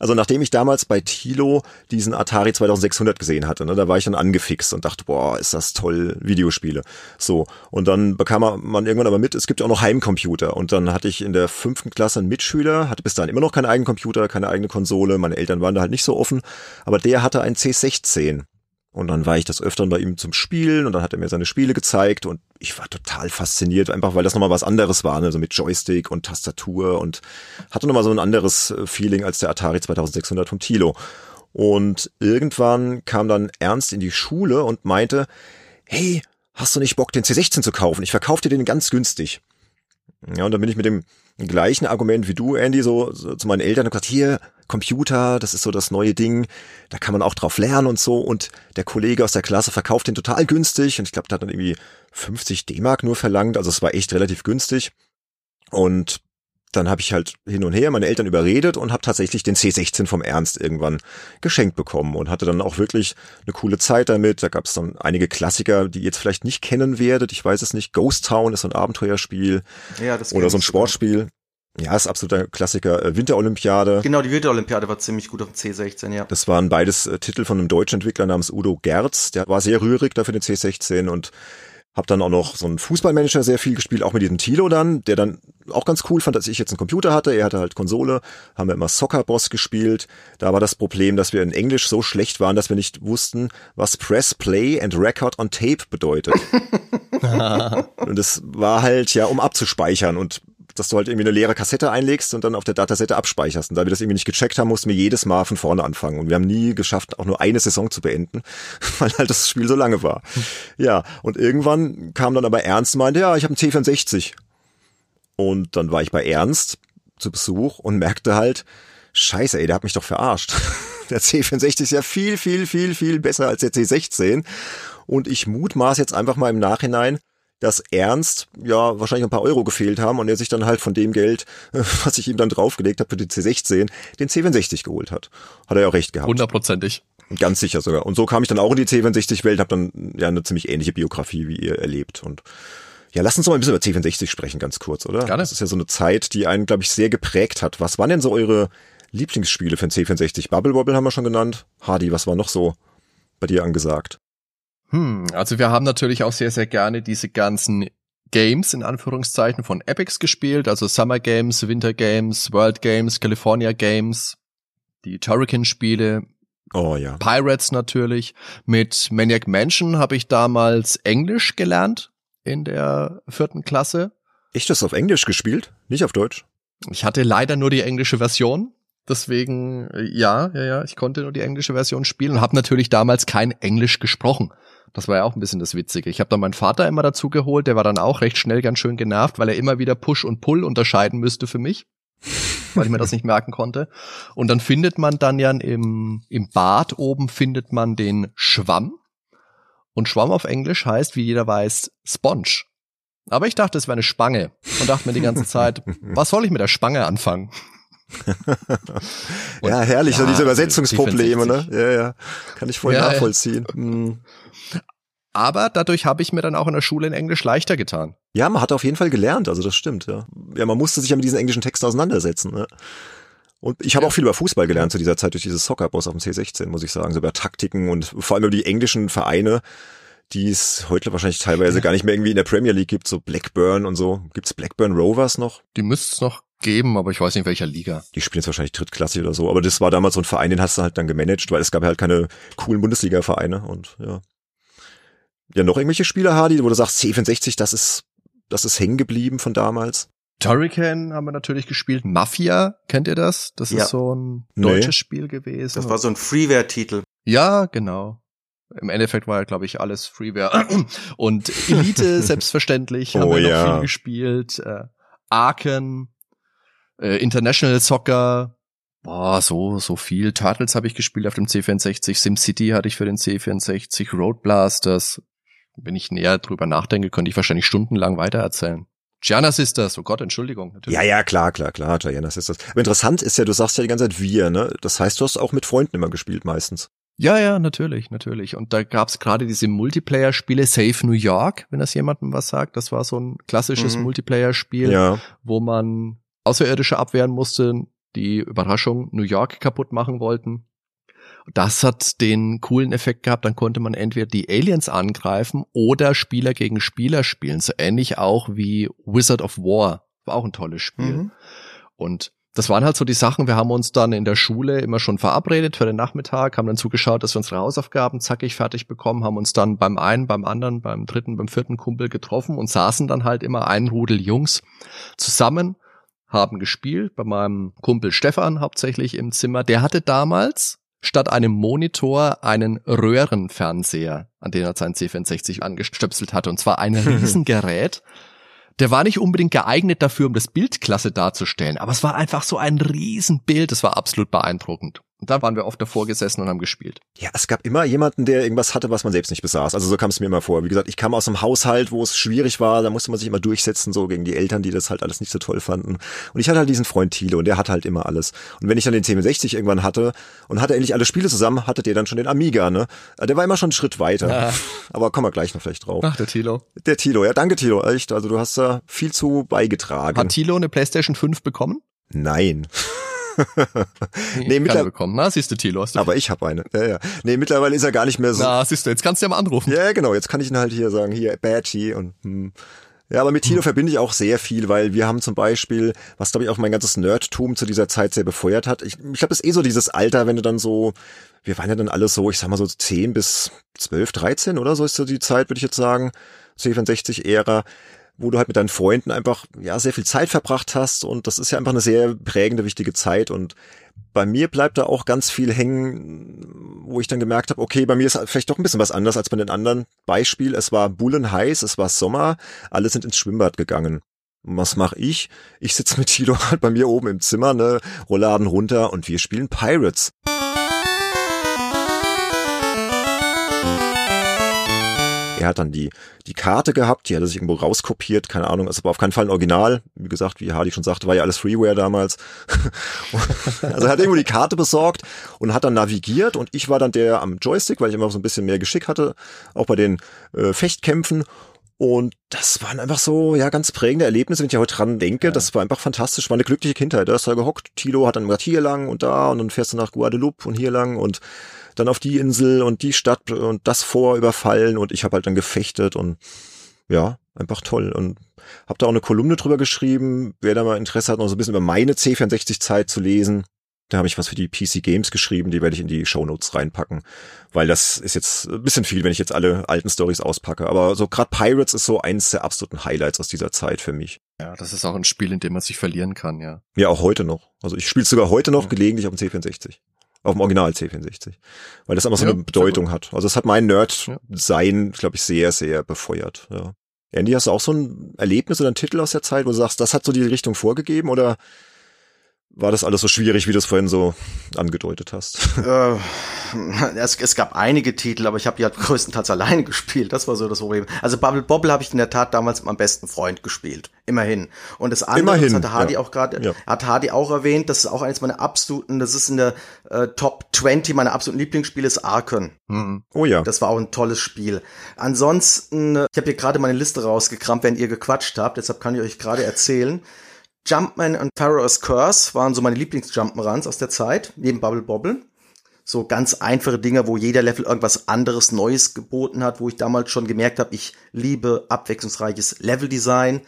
Also nachdem ich damals bei Tilo diesen Atari 2600 gesehen hatte, ne, da war ich dann angefixt und dachte, boah, ist das toll, Videospiele. So. Und dann bekam man irgendwann aber mit, es gibt auch noch Heimcomputer. Und dann hatte ich in der fünften Klasse einen Mitschüler, hatte bis dahin immer noch keinen eigenen Computer, keine eigene Konsole. Meine Eltern waren da halt nicht so offen. Aber der hatte einen C16. Und dann war ich das öfter bei ihm zum Spielen und dann hat er mir seine Spiele gezeigt und ich war total fasziniert, einfach weil das nochmal was anderes war, ne? so mit Joystick und Tastatur und hatte nochmal so ein anderes äh, Feeling als der Atari 2600 vom Tilo. Und irgendwann kam dann Ernst in die Schule und meinte, hey, hast du nicht Bock, den C16 zu kaufen? Ich verkaufe dir den ganz günstig. Ja, und dann bin ich mit dem gleichen Argument wie du, Andy, so, so zu meinen Eltern und gesagt, hier, Computer, das ist so das neue Ding, da kann man auch drauf lernen und so. Und der Kollege aus der Klasse verkauft den total günstig und ich glaube, der hat dann irgendwie 50 D-Mark nur verlangt, also es war echt relativ günstig. Und dann habe ich halt hin und her meine Eltern überredet und habe tatsächlich den C16 vom Ernst irgendwann geschenkt bekommen und hatte dann auch wirklich eine coole Zeit damit. Da gab es dann einige Klassiker, die ihr jetzt vielleicht nicht kennen werdet. Ich weiß es nicht. Ghost Town ist so ein Abenteuerspiel ja, das oder so ein Sportspiel. Ja, ist absoluter Klassiker. Äh, Winterolympiade.
Genau, die Winterolympiade war ziemlich gut auf dem C16, ja.
Das waren beides äh, Titel von einem deutschen Entwickler namens Udo Gerz. Der war sehr rührig da für den C16 und hab dann auch noch so einen Fußballmanager sehr viel gespielt, auch mit diesem Tilo dann, der dann auch ganz cool fand, dass ich jetzt einen Computer hatte. Er hatte halt Konsole, haben wir immer Soccer Boss gespielt. Da war das Problem, dass wir in Englisch so schlecht waren, dass wir nicht wussten, was Press Play and Record on Tape bedeutet. und das war halt ja, um abzuspeichern. Und dass du halt irgendwie eine leere Kassette einlegst und dann auf der Datasette abspeicherst. Und da wir das irgendwie nicht gecheckt haben, mussten wir jedes Mal von vorne anfangen. Und wir haben nie geschafft, auch nur eine Saison zu beenden, weil halt das Spiel so lange war. Ja, und irgendwann kam dann aber Ernst und meinte, ja, ich habe einen C64. Und dann war ich bei Ernst zu Besuch und merkte halt, scheiße, ey, der hat mich doch verarscht. Der C64 ist ja viel, viel, viel, viel besser als der C16. Und ich mutmaß jetzt einfach mal im Nachhinein, dass Ernst ja wahrscheinlich ein paar Euro gefehlt haben und er sich dann halt von dem Geld, was ich ihm dann draufgelegt habe für den C16, den C64 geholt hat. Hat er ja auch recht gehabt.
Hundertprozentig.
Ganz sicher sogar. Und so kam ich dann auch in die C64-Welt, habe dann ja eine ziemlich ähnliche Biografie wie ihr erlebt. Und ja, lass uns doch mal ein bisschen über C64 sprechen, ganz kurz, oder?
Gerne.
Das ist ja so eine Zeit, die einen, glaube ich, sehr geprägt hat. Was waren denn so eure Lieblingsspiele für den C64? Bubble Bobble haben wir schon genannt. Hardy, was war noch so bei dir angesagt?
Hm, also wir haben natürlich auch sehr, sehr gerne diese ganzen Games in Anführungszeichen von Epics gespielt, also Summer Games, Winter Games, World Games, California Games, die Turrican-Spiele.
Oh ja.
Pirates natürlich. Mit Maniac Mansion habe ich damals Englisch gelernt in der vierten Klasse.
Ich das auf Englisch gespielt, nicht auf Deutsch.
Ich hatte leider nur die englische Version. Deswegen, ja, ja, ja, ich konnte nur die englische Version spielen und habe natürlich damals kein Englisch gesprochen. Das war ja auch ein bisschen das Witzige. Ich habe dann meinen Vater immer dazu geholt, der war dann auch recht schnell ganz schön genervt, weil er immer wieder Push und Pull unterscheiden müsste für mich, weil ich mir das nicht merken konnte. Und dann findet man dann ja im, im Bad oben findet man den Schwamm. Und Schwamm auf Englisch heißt, wie jeder weiß, Sponge. Aber ich dachte, es wäre eine Spange und dachte mir die ganze Zeit, was soll ich mit der Spange anfangen?
ja, herrlich, ja, so diese Übersetzungsprobleme, ne? Ja, ja, kann ich voll ja, nachvollziehen. Ja. Hm.
Aber dadurch habe ich mir dann auch in der Schule in Englisch leichter getan.
Ja, man hat auf jeden Fall gelernt, also das stimmt, ja. Ja, man musste sich ja mit diesen englischen Texten auseinandersetzen, ne? Und ich habe ja. auch viel über Fußball gelernt zu dieser Zeit durch dieses Soccer-Boss auf dem C16, muss ich sagen, so über Taktiken und vor allem über die englischen Vereine, die es heute wahrscheinlich teilweise ja. gar nicht mehr irgendwie in der Premier League gibt, so Blackburn und so. Gibt's Blackburn Rovers noch?
Die müsste es noch geben, aber ich weiß nicht, in welcher Liga.
Die spielen jetzt wahrscheinlich drittklassig oder so, aber das war damals so ein Verein, den hast du halt dann gemanagt, weil es gab halt keine coolen Bundesliga-Vereine und ja. Ja, noch irgendwelche Spiele, Hardy, wo du sagst, C64, das ist, das ist hängen geblieben von damals?
Turrican haben wir natürlich gespielt. Mafia, kennt ihr das? Das ja. ist so ein deutsches nee. Spiel gewesen.
Das war so ein Freeware-Titel.
Ja, genau. Im Endeffekt war ja, glaube ich, alles Freeware. Und Elite, selbstverständlich, haben oh, wir noch ja. viel gespielt. Äh, Arken, äh, International Soccer, boah, so, so viel. Turtles habe ich gespielt auf dem C64, SimCity hatte ich für den C64, Road Blasters. Wenn ich näher drüber nachdenke, könnte ich wahrscheinlich stundenlang weitererzählen. Gianna Sisters, oh Gott, Entschuldigung.
Natürlich. Ja, ja, klar, klar, klar, Gianna Sisters. Aber interessant ist ja, du sagst ja die ganze Zeit wir, ne? Das heißt, du hast auch mit Freunden immer gespielt meistens.
Ja, ja, natürlich, natürlich. Und da gab's gerade diese Multiplayer-Spiele, Save New York, wenn das jemandem was sagt. Das war so ein klassisches mhm. Multiplayer-Spiel, ja. wo man Außerirdische abwehren musste, die Überraschung New York kaputt machen wollten. Das hat den coolen Effekt gehabt, dann konnte man entweder die Aliens angreifen oder Spieler gegen Spieler spielen. So ähnlich auch wie Wizard of War. War auch ein tolles Spiel. Mhm. Und das waren halt so die Sachen, wir haben uns dann in der Schule immer schon verabredet für den Nachmittag, haben dann zugeschaut, dass wir unsere Hausaufgaben zackig fertig bekommen, haben uns dann beim einen, beim anderen, beim dritten, beim vierten Kumpel getroffen und saßen dann halt immer ein Rudel Jungs zusammen haben gespielt, bei meinem Kumpel Stefan hauptsächlich im Zimmer. Der hatte damals statt einem Monitor einen Röhrenfernseher, an den er sein C64 angestöpselt hatte. Und zwar ein Riesengerät. Der war nicht unbedingt geeignet dafür, um das Bild klasse darzustellen, aber es war einfach so ein Riesenbild. Es war absolut beeindruckend. Und da waren wir oft davor gesessen und haben gespielt.
Ja, es gab immer jemanden, der irgendwas hatte, was man selbst nicht besaß. Also so kam es mir immer vor. Wie gesagt, ich kam aus einem Haushalt, wo es schwierig war. Da musste man sich immer durchsetzen, so gegen die Eltern, die das halt alles nicht so toll fanden. Und ich hatte halt diesen Freund Thilo und der hatte halt immer alles. Und wenn ich dann den C64 irgendwann hatte und hatte endlich alle Spiele zusammen, hattet ihr dann schon den Amiga, ne? Der war immer schon einen Schritt weiter. Ja. Aber kommen wir gleich noch vielleicht drauf.
Ach, der Thilo.
Der Thilo, ja, danke Thilo, echt. Also du hast da viel zu beigetragen.
Hat Thilo eine PlayStation 5 bekommen?
Nein.
Nee, mittlerweile bekommen. Na, siehst du, Thilo, hast
du Aber ich habe eine. Ja, ja. Nee, mittlerweile ist er gar nicht mehr so.
Na, siehst du, jetzt kannst du ja mal anrufen.
Ja, genau, jetzt kann ich ihn halt hier sagen, hier, Batchy und hm. Ja, aber mit Tilo hm. verbinde ich auch sehr viel, weil wir haben zum Beispiel, was glaube ich auch mein ganzes Nerdtum zu dieser Zeit sehr befeuert hat. Ich, ich glaube, es ist eh so dieses Alter, wenn du dann so, wir waren ja dann alle so, ich sag mal so 10 bis 12, 13 oder so ist so die Zeit, würde ich jetzt sagen, C64-Ära wo du halt mit deinen Freunden einfach ja sehr viel Zeit verbracht hast und das ist ja einfach eine sehr prägende, wichtige Zeit und bei mir bleibt da auch ganz viel hängen, wo ich dann gemerkt habe, okay, bei mir ist vielleicht doch ein bisschen was anders als bei den anderen. Beispiel, es war bullenheiß, es war Sommer, alle sind ins Schwimmbad gegangen. Und was mache ich? Ich sitze mit Tilo halt bei mir oben im Zimmer, ne, Rollladen runter und wir spielen Pirates. Er hat dann die, die Karte gehabt, die hat er sich irgendwo rauskopiert, keine Ahnung, also aber auf keinen Fall ein Original. Wie gesagt, wie Hardy schon sagte, war ja alles Freeware damals. also er hat irgendwo die Karte besorgt und hat dann navigiert und ich war dann der am Joystick, weil ich immer so ein bisschen mehr Geschick hatte, auch bei den äh, Fechtkämpfen. Und das waren einfach so, ja, ganz prägende Erlebnisse, wenn ich heute dran denke. Ja. Das war einfach fantastisch. War eine glückliche Kindheit. Da ist er gehockt. Tilo hat dann gesagt, hier lang und da und dann fährst du nach Guadeloupe und hier lang und dann auf die Insel und die Stadt und das Vor überfallen und ich habe halt dann gefechtet und ja, einfach toll. Und habe da auch eine Kolumne drüber geschrieben. Wer da mal Interesse hat, noch so ein bisschen über meine C64-Zeit zu lesen, da habe ich was für die PC Games geschrieben, die werde ich in die Show Notes reinpacken, weil das ist jetzt ein bisschen viel, wenn ich jetzt alle alten Stories auspacke. Aber so gerade Pirates ist so eins der absoluten Highlights aus dieser Zeit für mich.
Ja, das ist auch ein Spiel, in dem man sich verlieren kann, ja.
Ja, auch heute noch. Also ich spiele sogar heute noch ja. gelegentlich auf dem C64. Auf dem Original C64. Weil das einfach so ja, eine Bedeutung hat. Also es hat mein Nerd-Sein, glaube ich, sehr, sehr befeuert. Ja. Andy, hast du auch so ein Erlebnis oder einen Titel aus der Zeit, wo du sagst, das hat so die Richtung vorgegeben oder war das alles so schwierig, wie du es vorhin so angedeutet hast? Äh,
es, es, gab einige Titel, aber ich habe die halt größtenteils alleine gespielt. Das war so das Problem. Also Bubble Bobble habe ich in der Tat damals mit meinem besten Freund gespielt. Immerhin. Und das andere, Immerhin, das hatte Hardy ja. auch gerade, ja. hat Hardy auch erwähnt, das ist auch eines meiner absoluten, das ist in der äh, Top 20 meiner absoluten Lieblingsspiele ist Arken. Mhm. Oh ja. Das war auch ein tolles Spiel. Ansonsten, äh, ich habe hier gerade meine Liste rausgekramt, wenn ihr gequatscht habt, deshalb kann ich euch gerade erzählen. Jumpman und Pharaoh's Curse waren so meine Lieblings-Jump'n'Runs aus der Zeit, neben Bubble Bobble. So ganz einfache Dinge, wo jeder Level irgendwas anderes Neues geboten hat, wo ich damals schon gemerkt habe, ich liebe abwechslungsreiches Leveldesign.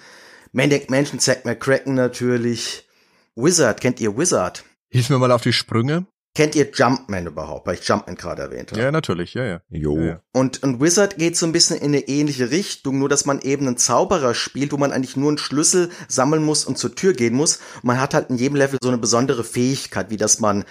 Maniac Mansion, Zack McCracken natürlich. Wizard, kennt ihr Wizard?
Hilf mir mal auf die Sprünge.
Kennt ihr Jumpman überhaupt, weil ich Jumpman gerade erwähnt habe?
Ja, natürlich, ja, ja.
Jo. Ja, ja.
Und, und Wizard geht so ein bisschen in eine ähnliche Richtung, nur dass man eben einen Zauberer spielt, wo man eigentlich nur einen Schlüssel sammeln muss und zur Tür gehen muss. Und man hat halt in jedem Level so eine besondere Fähigkeit, wie dass man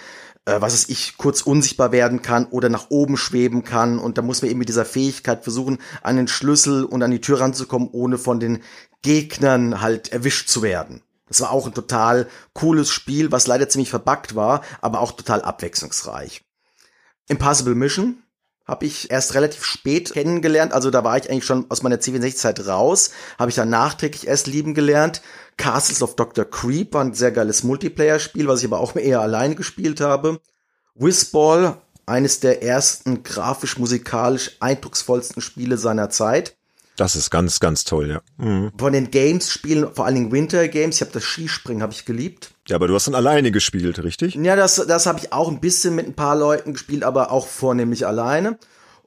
äh, was es ich, kurz unsichtbar werden kann oder nach oben schweben kann. Und da muss man eben mit dieser Fähigkeit versuchen, an den Schlüssel und an die Tür ranzukommen, ohne von den Gegnern halt erwischt zu werden. Das war auch ein total cooles Spiel, was leider ziemlich verbuggt war, aber auch total abwechslungsreich. Impossible Mission habe ich erst relativ spät kennengelernt, also da war ich eigentlich schon aus meiner C64-Zeit raus, habe ich dann nachträglich erst lieben gelernt. Castles of Dr. Creep war ein sehr geiles Multiplayer-Spiel, was ich aber auch eher alleine gespielt habe. Whizball, eines der ersten grafisch-musikalisch eindrucksvollsten Spiele seiner Zeit.
Das ist ganz, ganz toll, ja.
Mhm. Von den Games-Spielen, vor allen Dingen Winter-Games, ich habe das Skispringen, habe ich geliebt.
Ja, aber du hast dann alleine gespielt, richtig?
Ja, das, das habe ich auch ein bisschen mit ein paar Leuten gespielt, aber auch vornehmlich alleine.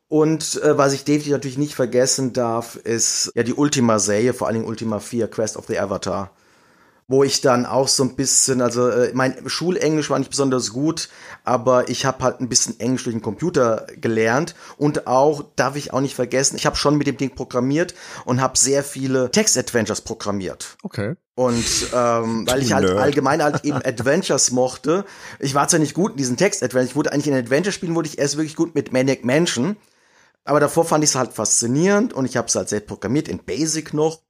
Und äh, was ich definitiv natürlich nicht vergessen darf, ist ja die Ultima-Serie, vor allen Dingen Ultima 4, Quest of the Avatar wo ich dann auch so ein bisschen, also äh, mein Schulenglisch war nicht besonders gut, aber ich habe halt ein bisschen Englisch durch den Computer gelernt und auch, darf ich auch nicht vergessen, ich habe schon mit dem Ding programmiert und habe sehr viele Text-Adventures programmiert.
Okay.
Und ähm, weil ich halt Nerd. allgemein halt eben Adventures mochte, ich war zwar nicht gut in diesen Text-Adventures, ich wurde eigentlich in Adventure-Spielen, wurde ich erst wirklich gut mit Maniac Mansion, aber davor fand ich es halt faszinierend und ich habe es halt selbst programmiert in Basic noch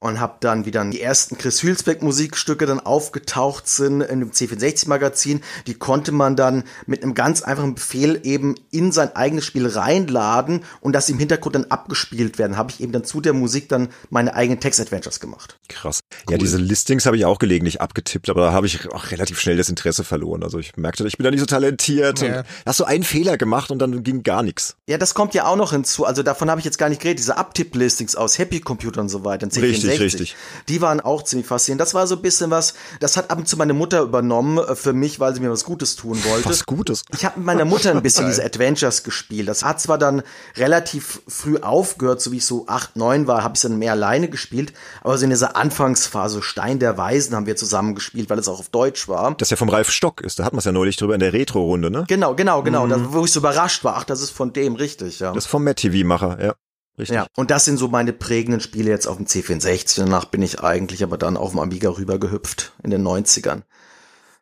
und habe dann wieder die ersten Chris Hülsbeck Musikstücke dann aufgetaucht sind in dem C64 Magazin. Die konnte man dann mit einem ganz einfachen Befehl eben in sein eigenes Spiel reinladen und das im Hintergrund dann abgespielt werden. Habe ich eben dann zu der Musik dann meine eigenen Text-Adventures gemacht.
Krass. Cool. Ja, diese Listings habe ich auch gelegentlich abgetippt, aber da habe ich auch relativ schnell das Interesse verloren. Also ich merkte, ich bin da nicht so talentiert ja. und hast so einen Fehler gemacht und dann ging gar nichts.
Ja, das kommt ja auch noch hinzu. Also davon habe ich jetzt gar nicht geredet. Diese Abtipp-Listings aus Happy Computer und so weiter.
Richtig richtig, richtig.
Die waren auch ziemlich faszinierend. Das war so ein bisschen was, das hat ab und zu meine Mutter übernommen äh, für mich, weil sie mir was Gutes tun wollte.
Was Gutes?
Ich habe mit meiner Mutter ein bisschen diese Adventures gespielt. Das hat zwar dann relativ früh aufgehört, so wie ich so acht, neun war, habe ich dann mehr alleine gespielt, aber so in dieser Anfangsphase Stein der Weisen haben wir zusammen gespielt, weil es auch auf Deutsch war.
Das ja vom Ralf Stock ist, da hat man es ja neulich drüber in der Retro-Runde, ne?
Genau, genau, genau, mhm. da, wo ich so überrascht war. Ach, das ist von dem, richtig, ja.
Das ist vom Matt TV-Macher, ja.
Richtig. Ja, und das sind so meine prägenden Spiele jetzt auf dem C64. Danach bin ich eigentlich aber dann auf dem Amiga rübergehüpft in den 90ern.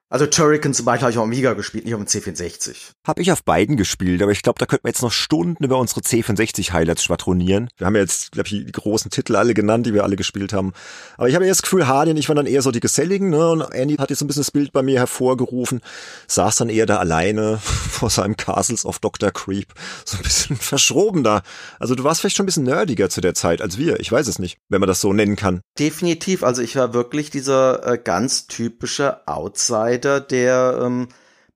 Also Turrican zum Beispiel habe ich auf Amiga gespielt, nicht auf dem C64.
Habe ich auf beiden gespielt, aber ich glaube, da könnten wir jetzt noch Stunden über unsere C64-Highlights schwadronieren. Wir haben ja jetzt, glaube ich, die großen Titel alle genannt, die wir alle gespielt haben. Aber ich habe ja das Gefühl, Hardy und ich waren dann eher so die Geselligen, ne? Und Andy hat jetzt so ein bisschen das Bild bei mir hervorgerufen, saß dann eher da alleine vor seinem Castles of Dr. Creep. So ein bisschen verschroben da. Also du warst vielleicht schon ein bisschen nerdiger zu der Zeit als wir. Ich weiß es nicht, wenn man das so nennen kann.
Definitiv. Also ich war wirklich dieser äh, ganz typische Outsider Mitarbeiter, der ähm,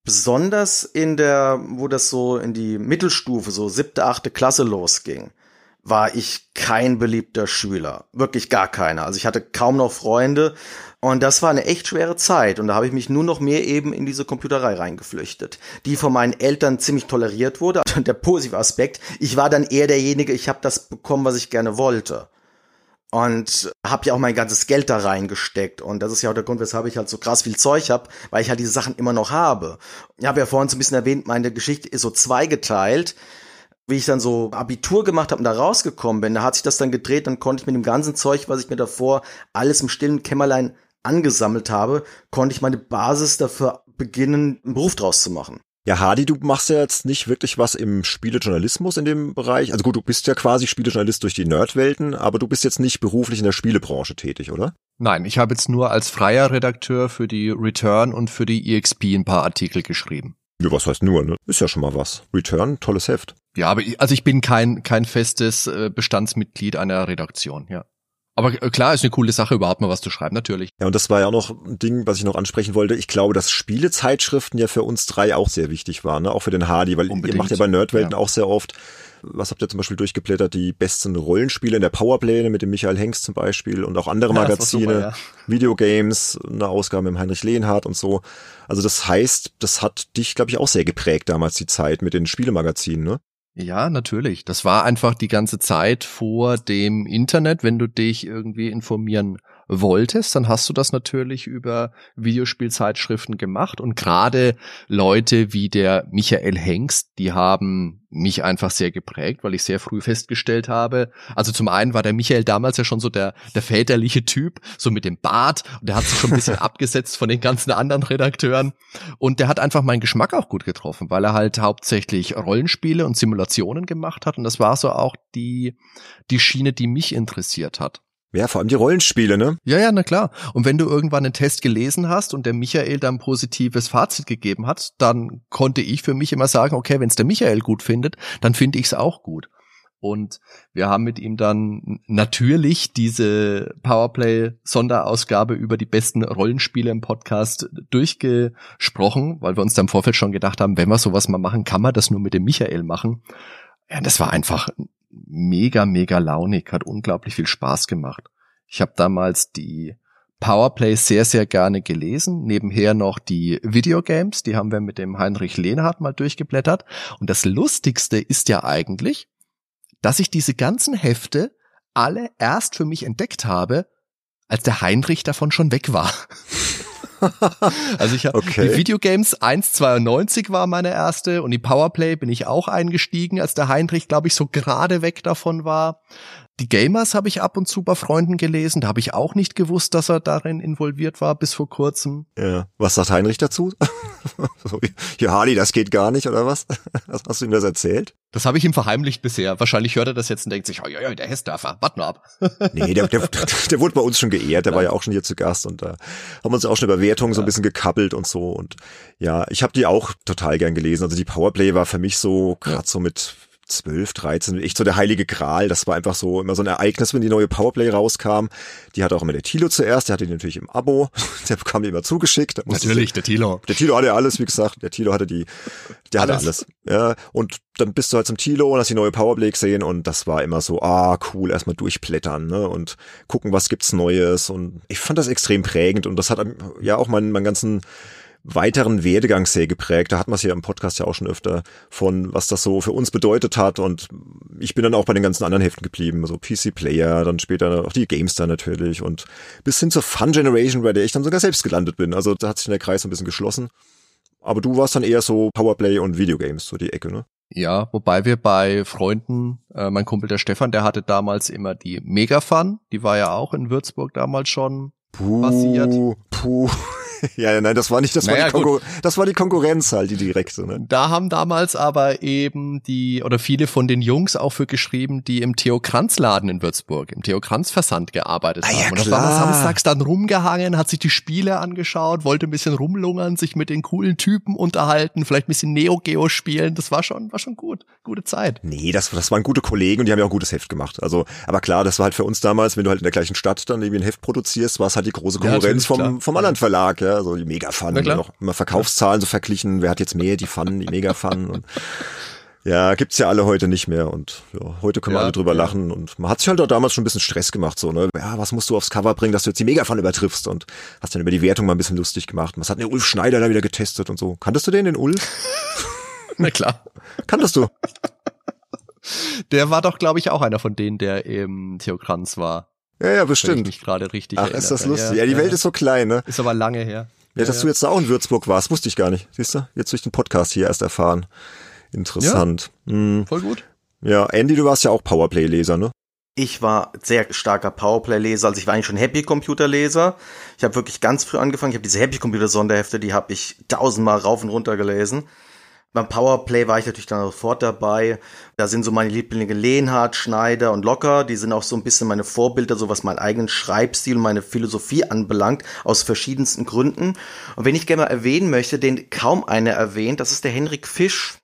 besonders in der, wo das so in die Mittelstufe, so siebte, achte Klasse losging, war ich kein beliebter Schüler. Wirklich gar keiner. Also ich hatte kaum noch Freunde. Und das war eine echt schwere Zeit. Und da habe ich mich nur noch mehr eben in diese Computerei reingeflüchtet, die von meinen Eltern ziemlich toleriert wurde. Der positive Aspekt, ich war dann eher derjenige, ich habe das bekommen, was ich gerne wollte. Und habe ja auch mein ganzes Geld da reingesteckt und das ist ja auch der Grund, weshalb ich halt so krass viel Zeug habe, weil ich halt diese Sachen immer noch habe. Ich habe ja vorhin so ein bisschen erwähnt, meine Geschichte ist so zweigeteilt. Wie ich dann so Abitur gemacht habe und da rausgekommen bin, da hat sich das dann gedreht, dann konnte ich mit dem ganzen Zeug, was ich mir davor alles im stillen Kämmerlein angesammelt habe, konnte ich meine Basis dafür beginnen, einen Beruf draus zu machen.
Ja, Hardy, du machst ja jetzt nicht wirklich was im Spielejournalismus in dem Bereich. Also gut, du bist ja quasi Spielejournalist durch die Nerdwelten, aber du bist jetzt nicht beruflich in der Spielebranche tätig, oder?
Nein, ich habe jetzt nur als freier Redakteur für die Return und für die EXP ein paar Artikel geschrieben.
Ja, was heißt nur, ne? Ist ja schon mal was. Return, tolles Heft.
Ja, aber ich, also ich bin kein, kein festes äh, Bestandsmitglied einer Redaktion, ja. Aber äh, klar, ist eine coole Sache, überhaupt mal was zu schreiben, natürlich.
Ja, und das war ja auch noch ein Ding, was ich noch ansprechen wollte. Ich glaube, dass Spielezeitschriften ja für uns drei auch sehr wichtig waren, ne? auch für den Hardy, weil Unbedingt. ihr macht ja bei Nerdwelten ja. auch sehr oft, was habt ihr zum Beispiel durchgeblättert, die besten Rollenspiele in der Powerpläne mit dem Michael Hengst zum Beispiel und auch andere ja, Magazine, super, ja. Videogames, eine Ausgabe mit dem Heinrich Lehnhardt und so. Also das heißt, das hat dich, glaube ich, auch sehr geprägt damals die Zeit mit den Spielemagazinen, ne?
Ja, natürlich. Das war einfach die ganze Zeit vor dem Internet, wenn du dich irgendwie informieren wolltest, dann hast du das natürlich über Videospielzeitschriften gemacht. Und gerade Leute wie der Michael Hengst, die haben mich einfach sehr geprägt, weil ich sehr früh festgestellt habe, also zum einen war der Michael damals ja schon so der, der väterliche Typ, so mit dem Bart. Und der hat sich schon ein bisschen abgesetzt von den ganzen anderen Redakteuren. Und der hat einfach meinen Geschmack auch gut getroffen, weil er halt hauptsächlich Rollenspiele und Simulationen gemacht hat. Und das war so auch die, die Schiene, die mich interessiert hat.
Ja, vor allem die Rollenspiele, ne?
Ja, ja, na klar. Und wenn du irgendwann einen Test gelesen hast und der Michael dann positives Fazit gegeben hat, dann konnte ich für mich immer sagen, okay, wenn es der Michael gut findet, dann finde ich es auch gut. Und wir haben mit ihm dann natürlich diese Powerplay-Sonderausgabe über die besten Rollenspiele im Podcast durchgesprochen, weil wir uns da im Vorfeld schon gedacht haben, wenn wir sowas mal machen, kann man das nur mit dem Michael machen. Ja, das war einfach mega, mega launig, hat unglaublich viel Spaß gemacht. Ich habe damals die Powerplay sehr, sehr gerne gelesen. Nebenher noch die Videogames, die haben wir mit dem Heinrich Lehnhardt mal durchgeblättert. Und das Lustigste ist ja eigentlich, dass ich diese ganzen Hefte alle erst für mich entdeckt habe, als der Heinrich davon schon weg war. also ich habe okay. die Videogames 1,92 war meine erste und die Powerplay bin ich auch eingestiegen, als der Heinrich, glaube ich, so gerade weg davon war. Die Gamers habe ich ab und zu bei Freunden gelesen. Da habe ich auch nicht gewusst, dass er darin involviert war bis vor kurzem.
Ja. Was sagt Heinrich dazu? ja, Harley, das geht gar nicht, oder was? Hast du ihm das erzählt?
Das habe ich ihm verheimlicht bisher. Wahrscheinlich hört er das jetzt und denkt sich, oh, ja, ja, der Hessdörfer, warte nur ab.
nee, der, der, der wurde bei uns schon geehrt. Der ja. war ja auch schon hier zu Gast und da haben wir uns auch schon über Wertungen ja. so ein bisschen gekappelt und so. Und ja, ich habe die auch total gern gelesen. Also die Powerplay war für mich so gerade so mit 12, 13, echt so der heilige Gral. Das war einfach so immer so ein Ereignis, wenn die neue Powerplay rauskam. Die hatte auch immer der Tilo zuerst, der hatte die natürlich im Abo, der bekam die immer zugeschickt.
Natürlich, der Tilo.
Der Tilo hatte ja alles, wie gesagt, der Tilo hatte die, der alles. hatte alles. Ja, und dann bist du halt zum Tilo und hast die neue Powerplay gesehen und das war immer so, ah, cool, erstmal durchblättern, ne, und gucken, was gibt's Neues und ich fand das extrem prägend und das hat ja auch meinen, meinen ganzen weiteren Werdegang sehr geprägt. Da hat man es ja im Podcast ja auch schon öfter von, was das so für uns bedeutet hat. Und ich bin dann auch bei den ganzen anderen Heften geblieben. So PC Player, dann später auch die Gamestar natürlich und bis hin zur Fun Generation, bei der ich dann sogar selbst gelandet bin. Also da hat sich der Kreis ein bisschen geschlossen. Aber du warst dann eher so Powerplay und Videogames, so die Ecke, ne?
Ja, wobei wir bei Freunden, äh, mein Kumpel der Stefan, der hatte damals immer die Mega Fun, die war ja auch in Würzburg damals schon
puh, passiert. Puh. ja, nein, das war nicht, das, naja, war das war die Konkurrenz halt, die direkte. Ne?
Da haben damals aber eben die, oder viele von den Jungs auch für geschrieben, die im Theo Kranz Laden in Würzburg, im Theo Kranz Versand gearbeitet ah, haben. Ja, und das war man samstags dann rumgehangen, hat sich die Spiele angeschaut, wollte ein bisschen rumlungern, sich mit den coolen Typen unterhalten, vielleicht ein bisschen Neo Geo spielen. Das war schon, war schon gut. Gute Zeit.
Nee, das, das waren gute Kollegen und die haben ja auch ein gutes Heft gemacht. Also, aber klar, das war halt für uns damals, wenn du halt in der gleichen Stadt dann irgendwie ein Heft produzierst, war es halt die große Konkurrenz ja, vom, vom anderen Verlag, ja, so die Mega-Fun, noch immer Verkaufszahlen so verglichen, wer hat jetzt mehr, die Fun, die Mega-Fun und ja, gibt's ja alle heute nicht mehr und ja, heute können wir alle drüber ja. lachen und man hat sich halt auch damals schon ein bisschen Stress gemacht, so, ne, ja, was musst du aufs Cover bringen, dass du jetzt die Mega-Fun übertriffst und hast dann über die Wertung mal ein bisschen lustig gemacht. Was hat der Ulf Schneider da wieder getestet und so. Kanntest du den, den Ulf?
Na klar.
Kanntest du?
Der war doch, glaube ich, auch einer von denen, der im Theokranz war.
Ja, ja, bestimmt. Ich
mich gerade richtig
Ach, erinnert. ist das lustig. Ja, ja die Welt ist so klein, ne?
Ist aber lange her.
Ja, dass du jetzt auch in Würzburg warst, wusste ich gar nicht. Siehst du? Jetzt durch den Podcast hier erst erfahren. Interessant.
Ja, hm. Voll gut.
Ja, Andy, du warst ja auch Powerplay-Leser, ne?
Ich war sehr starker Powerplay-Leser, also ich war eigentlich schon Happy-Computer-Leser. Ich habe wirklich ganz früh angefangen. Ich habe diese Happy-Computer-Sonderhefte, die habe ich tausendmal rauf und runter gelesen. Beim Powerplay war ich natürlich dann sofort dabei. Da sind so meine Lieblinge Lehnhardt, Schneider und Locker. Die sind auch so ein bisschen meine Vorbilder, so was meinen eigenen Schreibstil und meine Philosophie anbelangt, aus verschiedensten Gründen. Und wenn ich gerne mal erwähnen möchte, den kaum einer erwähnt, das ist der Henrik Fisch.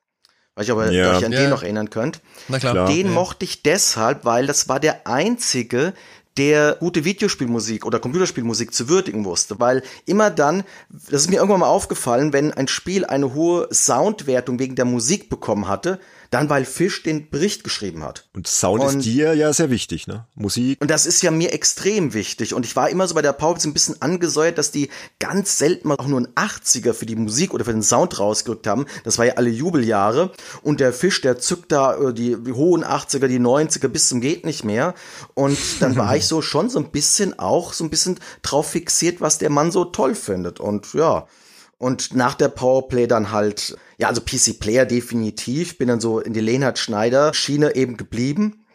Weiß ich ob ihr ja. euch an ja. den noch erinnern könnt.
Na klar.
Den
ja.
mochte ich deshalb, weil das war der einzige, der gute Videospielmusik oder Computerspielmusik zu würdigen wusste, weil immer dann, das ist mir irgendwann mal aufgefallen, wenn ein Spiel eine hohe Soundwertung wegen der Musik bekommen hatte, dann weil Fisch den Bericht geschrieben hat.
Und Sound und, ist dir ja sehr wichtig, ne? Musik.
Und das ist ja mir extrem wichtig. Und ich war immer so bei der Power ein bisschen angesäuert, dass die ganz selten mal auch nur ein 80er für die Musik oder für den Sound rausgerückt haben. Das war ja alle Jubeljahre. Und der Fisch, der zückt da äh, die, die hohen 80er, die 90er bis zum geht nicht mehr. Und dann war ich so schon so ein bisschen auch so ein bisschen drauf fixiert, was der Mann so toll findet. Und ja, und nach der Powerplay dann halt, ja, also PC Player definitiv, bin dann so in die Lehnhard Schneider Schiene eben geblieben.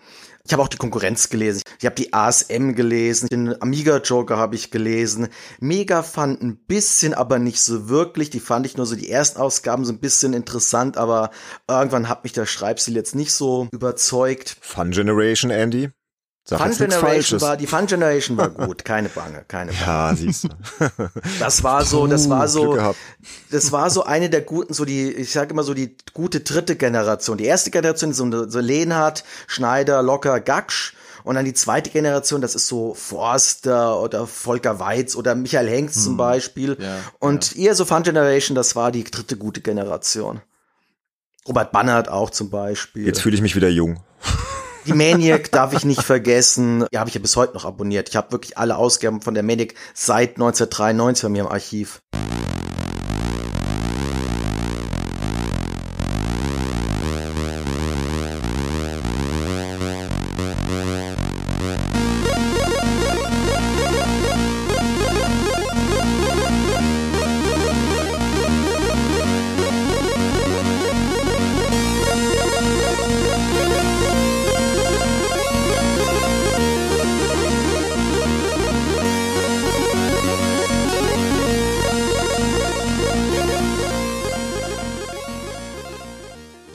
Ich habe auch die Konkurrenz gelesen. Ich habe die ASM gelesen, den Amiga Joker habe ich gelesen. Mega fand ein bisschen, aber nicht so wirklich. Die fand ich nur so die ersten Ausgaben so ein bisschen interessant, aber irgendwann hat mich der Schreibstil jetzt nicht so überzeugt.
Fun Generation, Andy?
Sag Fun Generation war, die Fun Generation war gut, keine Bange, keine Bange.
Ja, siehst du.
Das war so, das war so, das war so eine der guten, so die, ich sage immer so die gute dritte Generation. Die erste Generation ist so, so Lehnhardt, Schneider, Locker, Gaksch. Und dann die zweite Generation, das ist so Forster oder Volker Weiz oder Michael Hengst hm. zum Beispiel. Ja, und ja. ihr so Fun Generation, das war die dritte gute Generation. Robert Bannert auch zum Beispiel.
Jetzt fühle ich mich wieder jung.
Die Maniac darf ich nicht vergessen. Ja, habe ich ja bis heute noch abonniert. Ich habe wirklich alle Ausgaben von der Maniac seit 1993 bei mir im Archiv.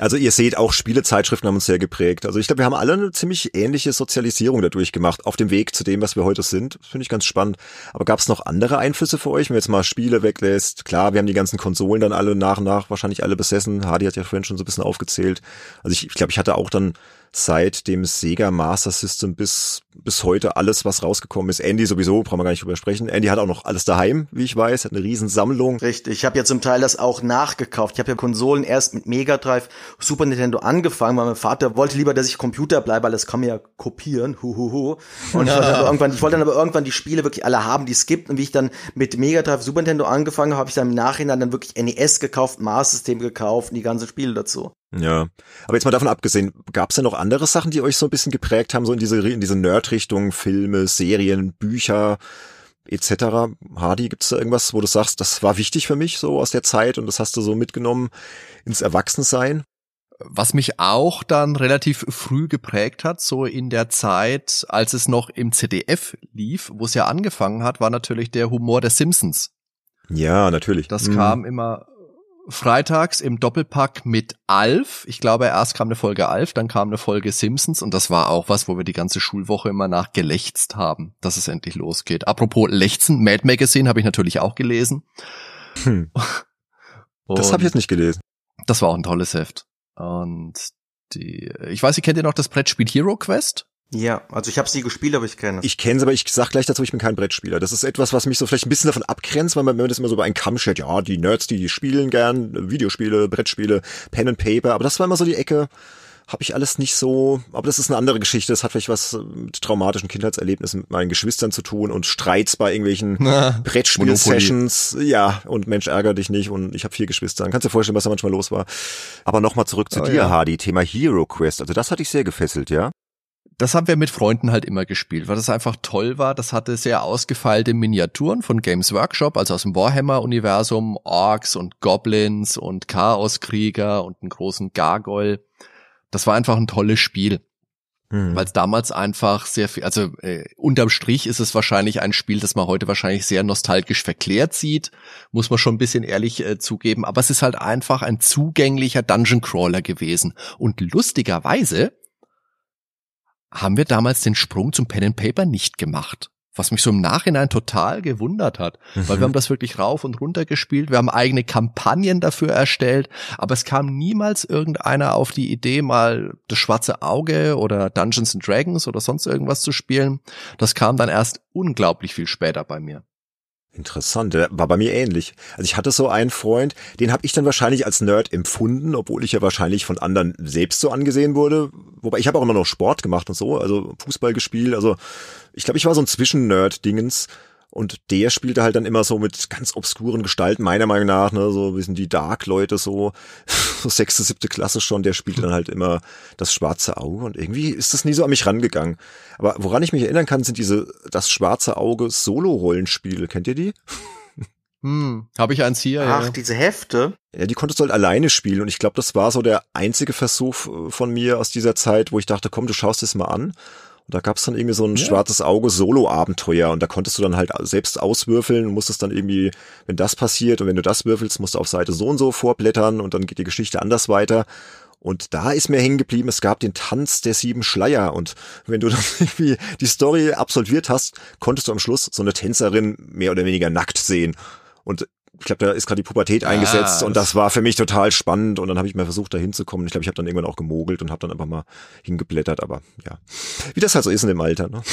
Also ihr seht, auch Spielezeitschriften haben uns sehr geprägt. Also ich glaube, wir haben alle eine ziemlich ähnliche Sozialisierung dadurch gemacht, auf dem Weg zu dem, was wir heute sind. Finde ich ganz spannend. Aber gab es noch andere Einflüsse für euch, wenn ihr jetzt mal Spiele weglässt? Klar, wir haben die ganzen Konsolen dann alle nach und nach wahrscheinlich alle besessen. Hardy hat ja vorhin schon so ein bisschen aufgezählt. Also ich, ich glaube, ich hatte auch dann seit dem Sega Master System bis, bis heute alles, was rausgekommen ist. Andy sowieso, brauchen wir gar nicht drüber sprechen. Andy hat auch noch alles daheim, wie ich weiß, hat eine riesen Sammlung.
Richtig, ich habe ja zum Teil das auch nachgekauft. Ich habe ja Konsolen erst mit Mega Drive, Super Nintendo angefangen, weil mein Vater wollte lieber, dass ich Computer bleibe, weil das kann man ja kopieren, huhuhu. Und ja. ich, wollte irgendwann, ich wollte dann aber irgendwann die Spiele wirklich alle haben, die es gibt. Und wie ich dann mit Mega Drive, Super Nintendo angefangen habe, habe ich dann im Nachhinein dann wirklich NES gekauft, Master System gekauft und die ganzen Spiele dazu.
Ja, aber jetzt mal davon abgesehen, gab es denn noch andere Sachen, die euch so ein bisschen geprägt haben, so in diese in diese Nerd-Richtung, Filme, Serien, Bücher etc. Hardy, gibt's da irgendwas, wo du sagst, das war wichtig für mich so aus der Zeit und das hast du so mitgenommen ins Erwachsensein?
Was mich auch dann relativ früh geprägt hat, so in der Zeit, als es noch im ZDF lief, wo es ja angefangen hat, war natürlich der Humor der Simpsons.
Ja, natürlich.
Das mhm. kam immer freitags im Doppelpack mit Alf. Ich glaube, erst kam eine Folge Alf, dann kam eine Folge Simpsons und das war auch was, wo wir die ganze Schulwoche immer nach gelächzt haben, dass es endlich losgeht. Apropos Lechzen, Mad Magazine habe ich natürlich auch gelesen.
Hm. das habe ich jetzt nicht gelesen.
Das war auch ein tolles Heft. Und die, ich weiß, ihr kennt ihr noch das Brettspiel Hero Quest?
Ja, also ich habe sie gespielt, aber ich kenne
es. Ich kenne es, aber ich sag gleich dazu, ich bin kein Brettspieler. Das ist etwas, was mich so vielleicht ein bisschen davon abgrenzt, weil man, wenn man das immer so bei einem Kamm stellt, ja, die Nerds, die spielen gern Videospiele, Brettspiele, Pen and Paper, aber das war immer so die Ecke, habe ich alles nicht so, aber das ist eine andere Geschichte. Das hat vielleicht was mit traumatischen Kindheitserlebnissen mit meinen Geschwistern zu tun und Streits bei irgendwelchen Brettspiel-Sessions. Ja, und Mensch, ärger dich nicht und ich habe vier Geschwister. Dann kannst du dir vorstellen, was da manchmal los war. Aber nochmal zurück zu oh, dir, ja. Hardy, Thema Hero Quest. Also das hat dich sehr gefesselt, ja?
Das haben wir mit Freunden halt immer gespielt, weil das einfach toll war. Das hatte sehr ausgefeilte Miniaturen von Games Workshop, also aus dem Warhammer-Universum, Orks und Goblins und Chaoskrieger und einen großen Gargoyle. Das war einfach ein tolles Spiel. Mhm. Weil es damals einfach sehr viel, also äh, unterm Strich ist es wahrscheinlich ein Spiel, das man heute wahrscheinlich sehr nostalgisch verklärt sieht, muss man schon ein bisschen ehrlich äh, zugeben, aber es ist halt einfach ein zugänglicher Dungeon Crawler gewesen. Und lustigerweise haben wir damals den Sprung zum Pen and Paper nicht gemacht was mich so im Nachhinein total gewundert hat, mhm. weil wir haben das wirklich rauf und runter gespielt, wir haben eigene Kampagnen dafür erstellt, aber es kam niemals irgendeiner auf die Idee, mal das schwarze Auge oder Dungeons and Dragons oder sonst irgendwas zu spielen. Das kam dann erst unglaublich viel später bei mir.
Interessant, der war bei mir ähnlich. Also ich hatte so einen Freund, den habe ich dann wahrscheinlich als Nerd empfunden, obwohl ich ja wahrscheinlich von anderen selbst so angesehen wurde. Wobei ich habe auch immer noch Sport gemacht und so, also Fußball gespielt. Also ich glaube, ich war so ein Zwischen-Nerd-Dingens. Und der spielte halt dann immer so mit ganz obskuren Gestalten, meiner Meinung nach, ne, so wie sind die Dark-Leute so, so sechste, siebte Klasse schon, der spielte dann halt immer das schwarze Auge und irgendwie ist das nie so an mich rangegangen. Aber woran ich mich erinnern kann, sind diese das schwarze Auge Solo-Rollenspiele. Kennt ihr die?
Hm, habe ich eins hier.
Ach, ja. diese Hefte.
Ja, die konntest du halt alleine spielen und ich glaube, das war so der einzige Versuch äh, von mir aus dieser Zeit, wo ich dachte, komm, du schaust es mal an. Und da gab es dann irgendwie so ein ja. schwarzes Auge Solo-Abenteuer und da konntest du dann halt selbst auswürfeln und musstest dann irgendwie, wenn das passiert und wenn du das würfelst, musst du auf Seite so und so vorblättern und dann geht die Geschichte anders weiter. Und da ist mir hängen geblieben, es gab den Tanz der sieben Schleier. Und wenn du dann irgendwie die Story absolviert hast, konntest du am Schluss so eine Tänzerin mehr oder weniger nackt sehen. Und ich glaube, da ist gerade die Pubertät ah, eingesetzt und das war für mich total spannend und dann habe ich mal versucht, da hinzukommen. Ich glaube, ich habe dann irgendwann auch gemogelt und habe dann einfach mal hingeblättert, aber ja, wie das halt so ist in dem Alter. Ne?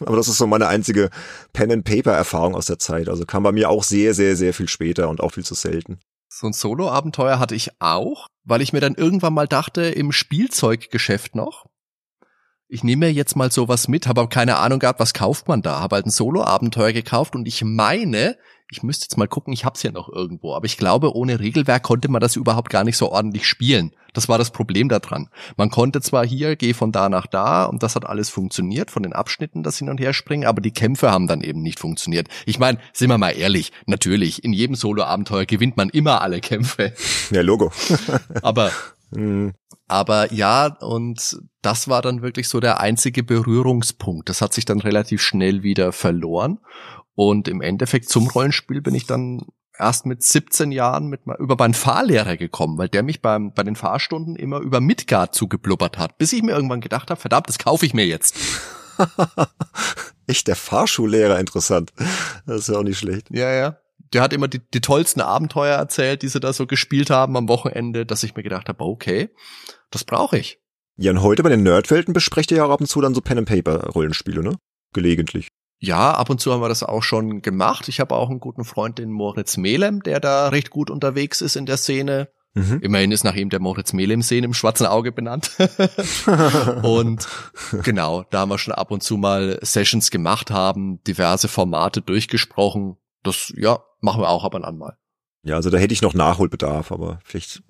Aber das ist so meine einzige Pen-and-Paper-Erfahrung aus der Zeit. Also kam bei mir auch sehr, sehr, sehr viel später und auch viel zu selten.
So ein Solo-Abenteuer hatte ich auch, weil ich mir dann irgendwann mal dachte, im Spielzeuggeschäft noch, ich nehme mir jetzt mal sowas mit, habe aber keine Ahnung gehabt, was kauft man da. Habe halt ein Solo-Abenteuer gekauft und ich meine, ich müsste jetzt mal gucken, ich hab's ja noch irgendwo, aber ich glaube, ohne Regelwerk konnte man das überhaupt gar nicht so ordentlich spielen. Das war das Problem daran. Man konnte zwar hier, geh von da nach da und das hat alles funktioniert, von den Abschnitten das hin und her springen, aber die Kämpfe haben dann eben nicht funktioniert. Ich meine, sind wir mal ehrlich, natürlich, in jedem Solo-Abenteuer gewinnt man immer alle Kämpfe.
Ja, Logo.
aber mhm. Aber ja, und das war dann wirklich so der einzige Berührungspunkt. Das hat sich dann relativ schnell wieder verloren. Und im Endeffekt zum Rollenspiel bin ich dann erst mit 17 Jahren mit über meinen Fahrlehrer gekommen, weil der mich beim, bei den Fahrstunden immer über Midgard zugeblubbert hat, bis ich mir irgendwann gedacht habe, verdammt, das kaufe ich mir jetzt.
Echt der Fahrschullehrer, interessant. Das ist ja auch nicht schlecht.
Ja, ja. Der hat immer die, die tollsten Abenteuer erzählt, die sie da so gespielt haben am Wochenende, dass ich mir gedacht habe, okay, das brauche ich.
Ja, und heute bei den Nerdwelten besprecht ihr ja auch ab und zu dann so Pen-and-Paper-Rollenspiele, ne? Gelegentlich.
Ja, ab und zu haben wir das auch schon gemacht. Ich habe auch einen guten Freund, den Moritz Melem, der da recht gut unterwegs ist in der Szene. Mhm. Immerhin ist nach ihm der Moritz Melem-See im schwarzen Auge benannt. und genau, da haben wir schon ab und zu mal Sessions gemacht haben, diverse Formate durchgesprochen. Das, ja, machen wir auch ab und an mal.
Ja, also da hätte ich noch Nachholbedarf, aber vielleicht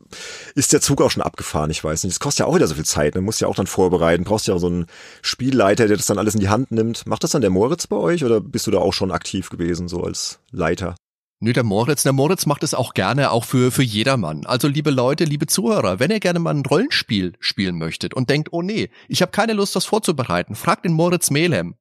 ist der Zug auch schon abgefahren, ich weiß nicht. Das kostet ja auch wieder so viel Zeit, man ne? muss ja auch dann vorbereiten, brauchst ja auch so einen Spielleiter, der das dann alles in die Hand nimmt. Macht das dann der Moritz bei euch oder bist du da auch schon aktiv gewesen, so als Leiter?
Nö, der Moritz, der Moritz macht es auch gerne, auch für, für jedermann. Also liebe Leute, liebe Zuhörer, wenn ihr gerne mal ein Rollenspiel spielen möchtet und denkt, oh nee, ich habe keine Lust, das vorzubereiten, fragt den Moritz Melem.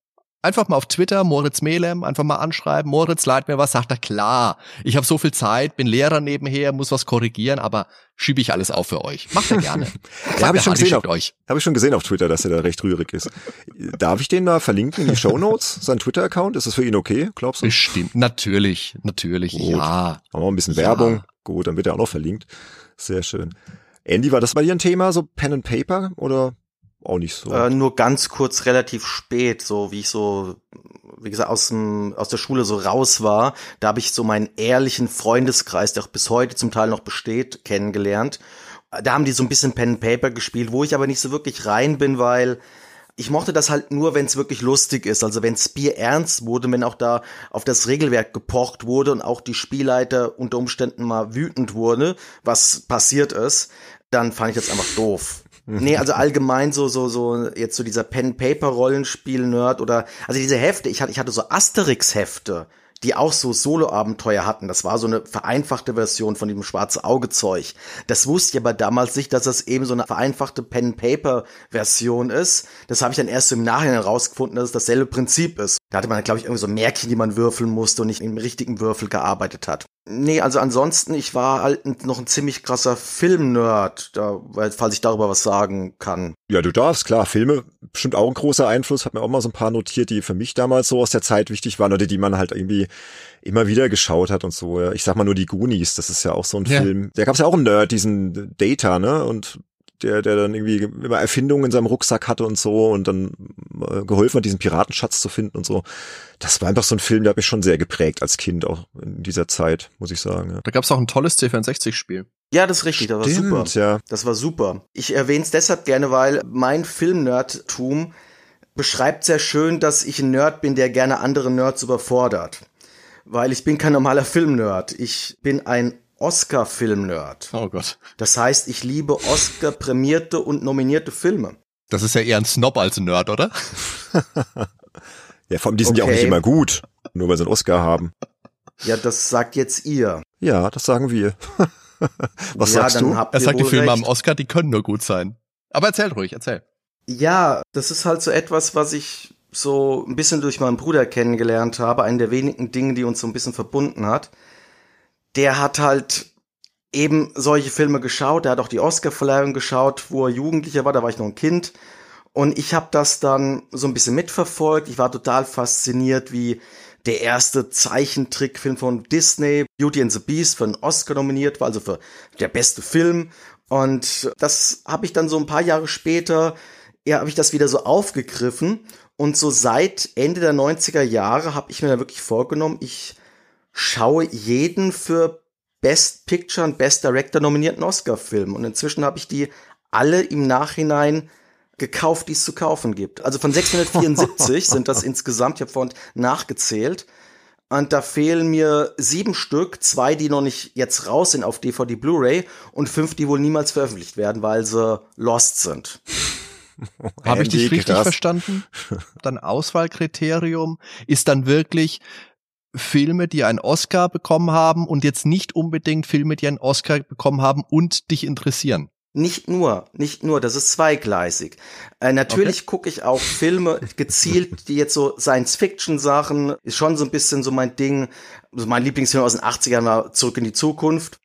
Einfach mal auf Twitter, Moritz Melem, einfach mal anschreiben, Moritz, leit mir was, sagt er, klar, ich habe so viel Zeit, bin Lehrer nebenher, muss was korrigieren, aber schiebe ich alles auf für euch. Macht er gerne.
ja, habe ich schon gesehen auf, euch. Hab ich schon gesehen auf Twitter, dass er da recht rührig ist. Darf ich den da verlinken in die Show Notes, sein Twitter-Account? Ist das für ihn okay, glaubst du?
Bestimmt, natürlich, natürlich, Gut. ja.
Machen wir ein bisschen ja. Werbung. Gut, dann wird er auch noch verlinkt. Sehr schön. Andy, war das bei dir ein Thema, so Pen and Paper oder auch nicht so.
Äh, nur ganz kurz, relativ spät, so wie ich so, wie gesagt, aus, dem, aus der Schule so raus war. Da habe ich so meinen ehrlichen Freundeskreis, der auch bis heute zum Teil noch besteht, kennengelernt. Da haben die so ein bisschen Pen and Paper gespielt, wo ich aber nicht so wirklich rein bin, weil ich mochte das halt nur, wenn es wirklich lustig ist. Also wenn Bier ernst wurde, wenn auch da auf das Regelwerk gepocht wurde und auch die Spielleiter unter Umständen mal wütend wurde, was passiert ist, dann fand ich das einfach doof. Nee, also allgemein so, so, so, jetzt so dieser Pen-Paper-Rollenspiel-Nerd oder, also diese Hefte, ich hatte, ich hatte so Asterix-Hefte, die auch so Solo-Abenteuer hatten. Das war so eine vereinfachte Version von dem schwarze Auge-Zeug. Das wusste ich aber damals nicht, dass das eben so eine vereinfachte Pen-Paper-Version ist. Das habe ich dann erst im Nachhinein herausgefunden, dass es dasselbe Prinzip ist. Da hatte man, glaube ich, irgendwie so Märkchen, die man würfeln musste und nicht im richtigen Würfel gearbeitet hat. Nee, also ansonsten, ich war halt noch ein ziemlich krasser Film-Nerd, da, falls ich darüber was sagen kann.
Ja, du darfst, klar. Filme bestimmt auch ein großer Einfluss. Hab mir auch mal so ein paar notiert, die für mich damals so aus der Zeit wichtig waren oder die man halt irgendwie immer wieder geschaut hat und so. Ich sag mal nur die Goonies, das ist ja auch so ein ja. Film. Da gab's ja auch einen Nerd, diesen Data, ne? Und der, der dann irgendwie immer Erfindungen in seinem Rucksack hatte und so und dann äh, geholfen hat, diesen Piratenschatz zu finden und so. Das war einfach so ein Film, der hat mich schon sehr geprägt als Kind, auch in dieser Zeit, muss ich sagen. Ja.
Da gab es auch ein tolles C64-Spiel.
Ja, das ist richtig, das Stimmt, war super. Ja. Das war super. Ich erwähne es deshalb gerne, weil mein Film-Nerdtum beschreibt sehr schön, dass ich ein Nerd bin, der gerne andere Nerds überfordert. Weil ich bin kein normaler Film-Nerd. Ich bin ein Oscar-Film-Nerd.
Oh Gott.
Das heißt, ich liebe Oscar-prämierte und nominierte Filme.
Das ist ja eher ein Snob als ein Nerd, oder?
ja, vor allem, die sind okay. ja auch nicht immer gut, nur weil sie einen Oscar haben.
Ja, das sagt jetzt ihr.
Ja, das sagen wir. Was ja, sagst du?
Er sagt, die Filme recht. am Oscar, die können nur gut sein. Aber erzähl ruhig, erzähl.
Ja, das ist halt so etwas, was ich so ein bisschen durch meinen Bruder kennengelernt habe. Einen der wenigen Dinge, die uns so ein bisschen verbunden hat der hat halt eben solche Filme geschaut. Der hat auch die Oscar-Verleihung geschaut, wo er Jugendlicher war. Da war ich noch ein Kind. Und ich habe das dann so ein bisschen mitverfolgt. Ich war total fasziniert, wie der erste Zeichentrickfilm von Disney, Beauty and the Beast, für einen Oscar nominiert war, also für der beste Film. Und das habe ich dann so ein paar Jahre später, ja, habe ich das wieder so aufgegriffen. Und so seit Ende der 90er Jahre habe ich mir da wirklich vorgenommen, ich schaue jeden für Best Picture und Best Director nominierten Oscar-Film. Und inzwischen habe ich die alle im Nachhinein gekauft, die es zu kaufen gibt. Also von 674 sind das insgesamt, ich habe vorhin nachgezählt. Und da fehlen mir sieben Stück, zwei, die noch nicht jetzt raus sind auf DVD Blu-ray und fünf, die wohl niemals veröffentlicht werden, weil sie lost sind.
Habe ich dich richtig krass. verstanden? Dein Auswahlkriterium ist dann wirklich, Filme, die einen Oscar bekommen haben und jetzt nicht unbedingt Filme, die einen Oscar bekommen haben und dich interessieren.
Nicht nur, nicht nur, das ist zweigleisig. Äh, natürlich okay. gucke ich auch Filme gezielt, die jetzt so Science-Fiction-Sachen, ist schon so ein bisschen so mein Ding. Also mein Lieblingsfilm aus den 80ern war Zurück in die Zukunft.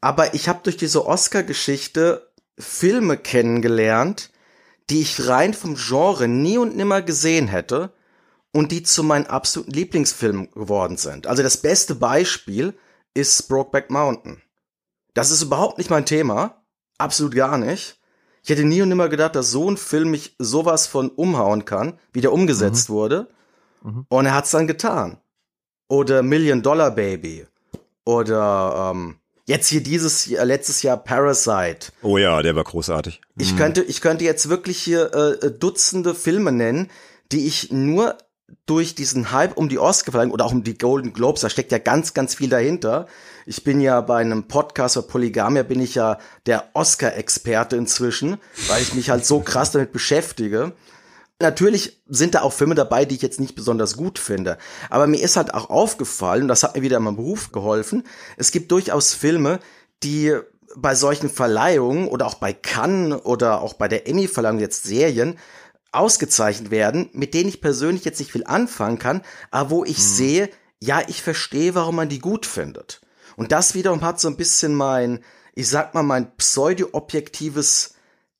Aber ich habe durch diese Oscar-Geschichte Filme kennengelernt, die ich rein vom Genre nie und nimmer gesehen hätte und die zu meinen absoluten Lieblingsfilmen geworden sind. Also das beste Beispiel ist Brokeback Mountain. Das ist überhaupt nicht mein Thema. Absolut gar nicht. Ich hätte nie und nimmer gedacht, dass so ein Film mich sowas von umhauen kann, wie der umgesetzt mhm. wurde. Mhm. Und er hat's dann getan. Oder Million Dollar Baby. Oder ähm, jetzt hier dieses Jahr, letztes Jahr Parasite.
Oh ja, der war großartig.
Ich mhm. könnte, ich könnte jetzt wirklich hier äh, Dutzende Filme nennen, die ich nur durch diesen Hype um die Oscar-Verleihung oder auch um die Golden Globes, da steckt ja ganz, ganz viel dahinter. Ich bin ja bei einem Podcast für Polygamia, bin ich ja der Oscar-Experte inzwischen, weil ich mich halt so krass damit beschäftige. Natürlich sind da auch Filme dabei, die ich jetzt nicht besonders gut finde. Aber mir ist halt auch aufgefallen, und das hat mir wieder in meinem Beruf geholfen, es gibt durchaus Filme, die bei solchen Verleihungen oder auch bei Cannes oder auch bei der Emmy-Verleihung jetzt Serien ausgezeichnet werden, mit denen ich persönlich jetzt nicht viel anfangen kann, aber wo ich hm. sehe, ja, ich verstehe, warum man die gut findet. Und das wiederum hat so ein bisschen mein, ich sag mal, mein pseudo-objektives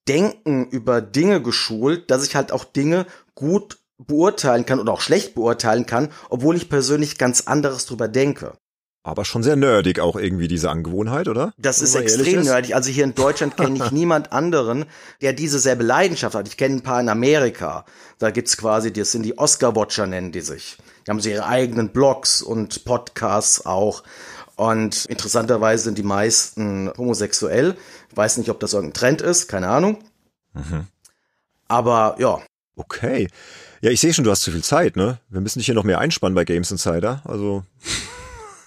Denken über Dinge geschult, dass ich halt auch Dinge gut beurteilen kann oder auch schlecht beurteilen kann, obwohl ich persönlich ganz anderes drüber denke.
Aber schon sehr nerdig auch irgendwie diese Angewohnheit, oder?
Das ist extrem ist. nerdig. Also hier in Deutschland kenne ich niemand anderen, der diese selbe Leidenschaft hat. Ich kenne ein paar in Amerika. Da gibt's quasi, das sind die Oscar-Watcher, nennen die sich. Die haben so ihre eigenen Blogs und Podcasts auch. Und interessanterweise sind die meisten homosexuell. Ich weiß nicht, ob das irgendein Trend ist, keine Ahnung. Mhm. Aber ja.
Okay. Ja, ich sehe schon, du hast zu viel Zeit, ne? Wir müssen dich hier noch mehr einspannen bei Games Insider. Also.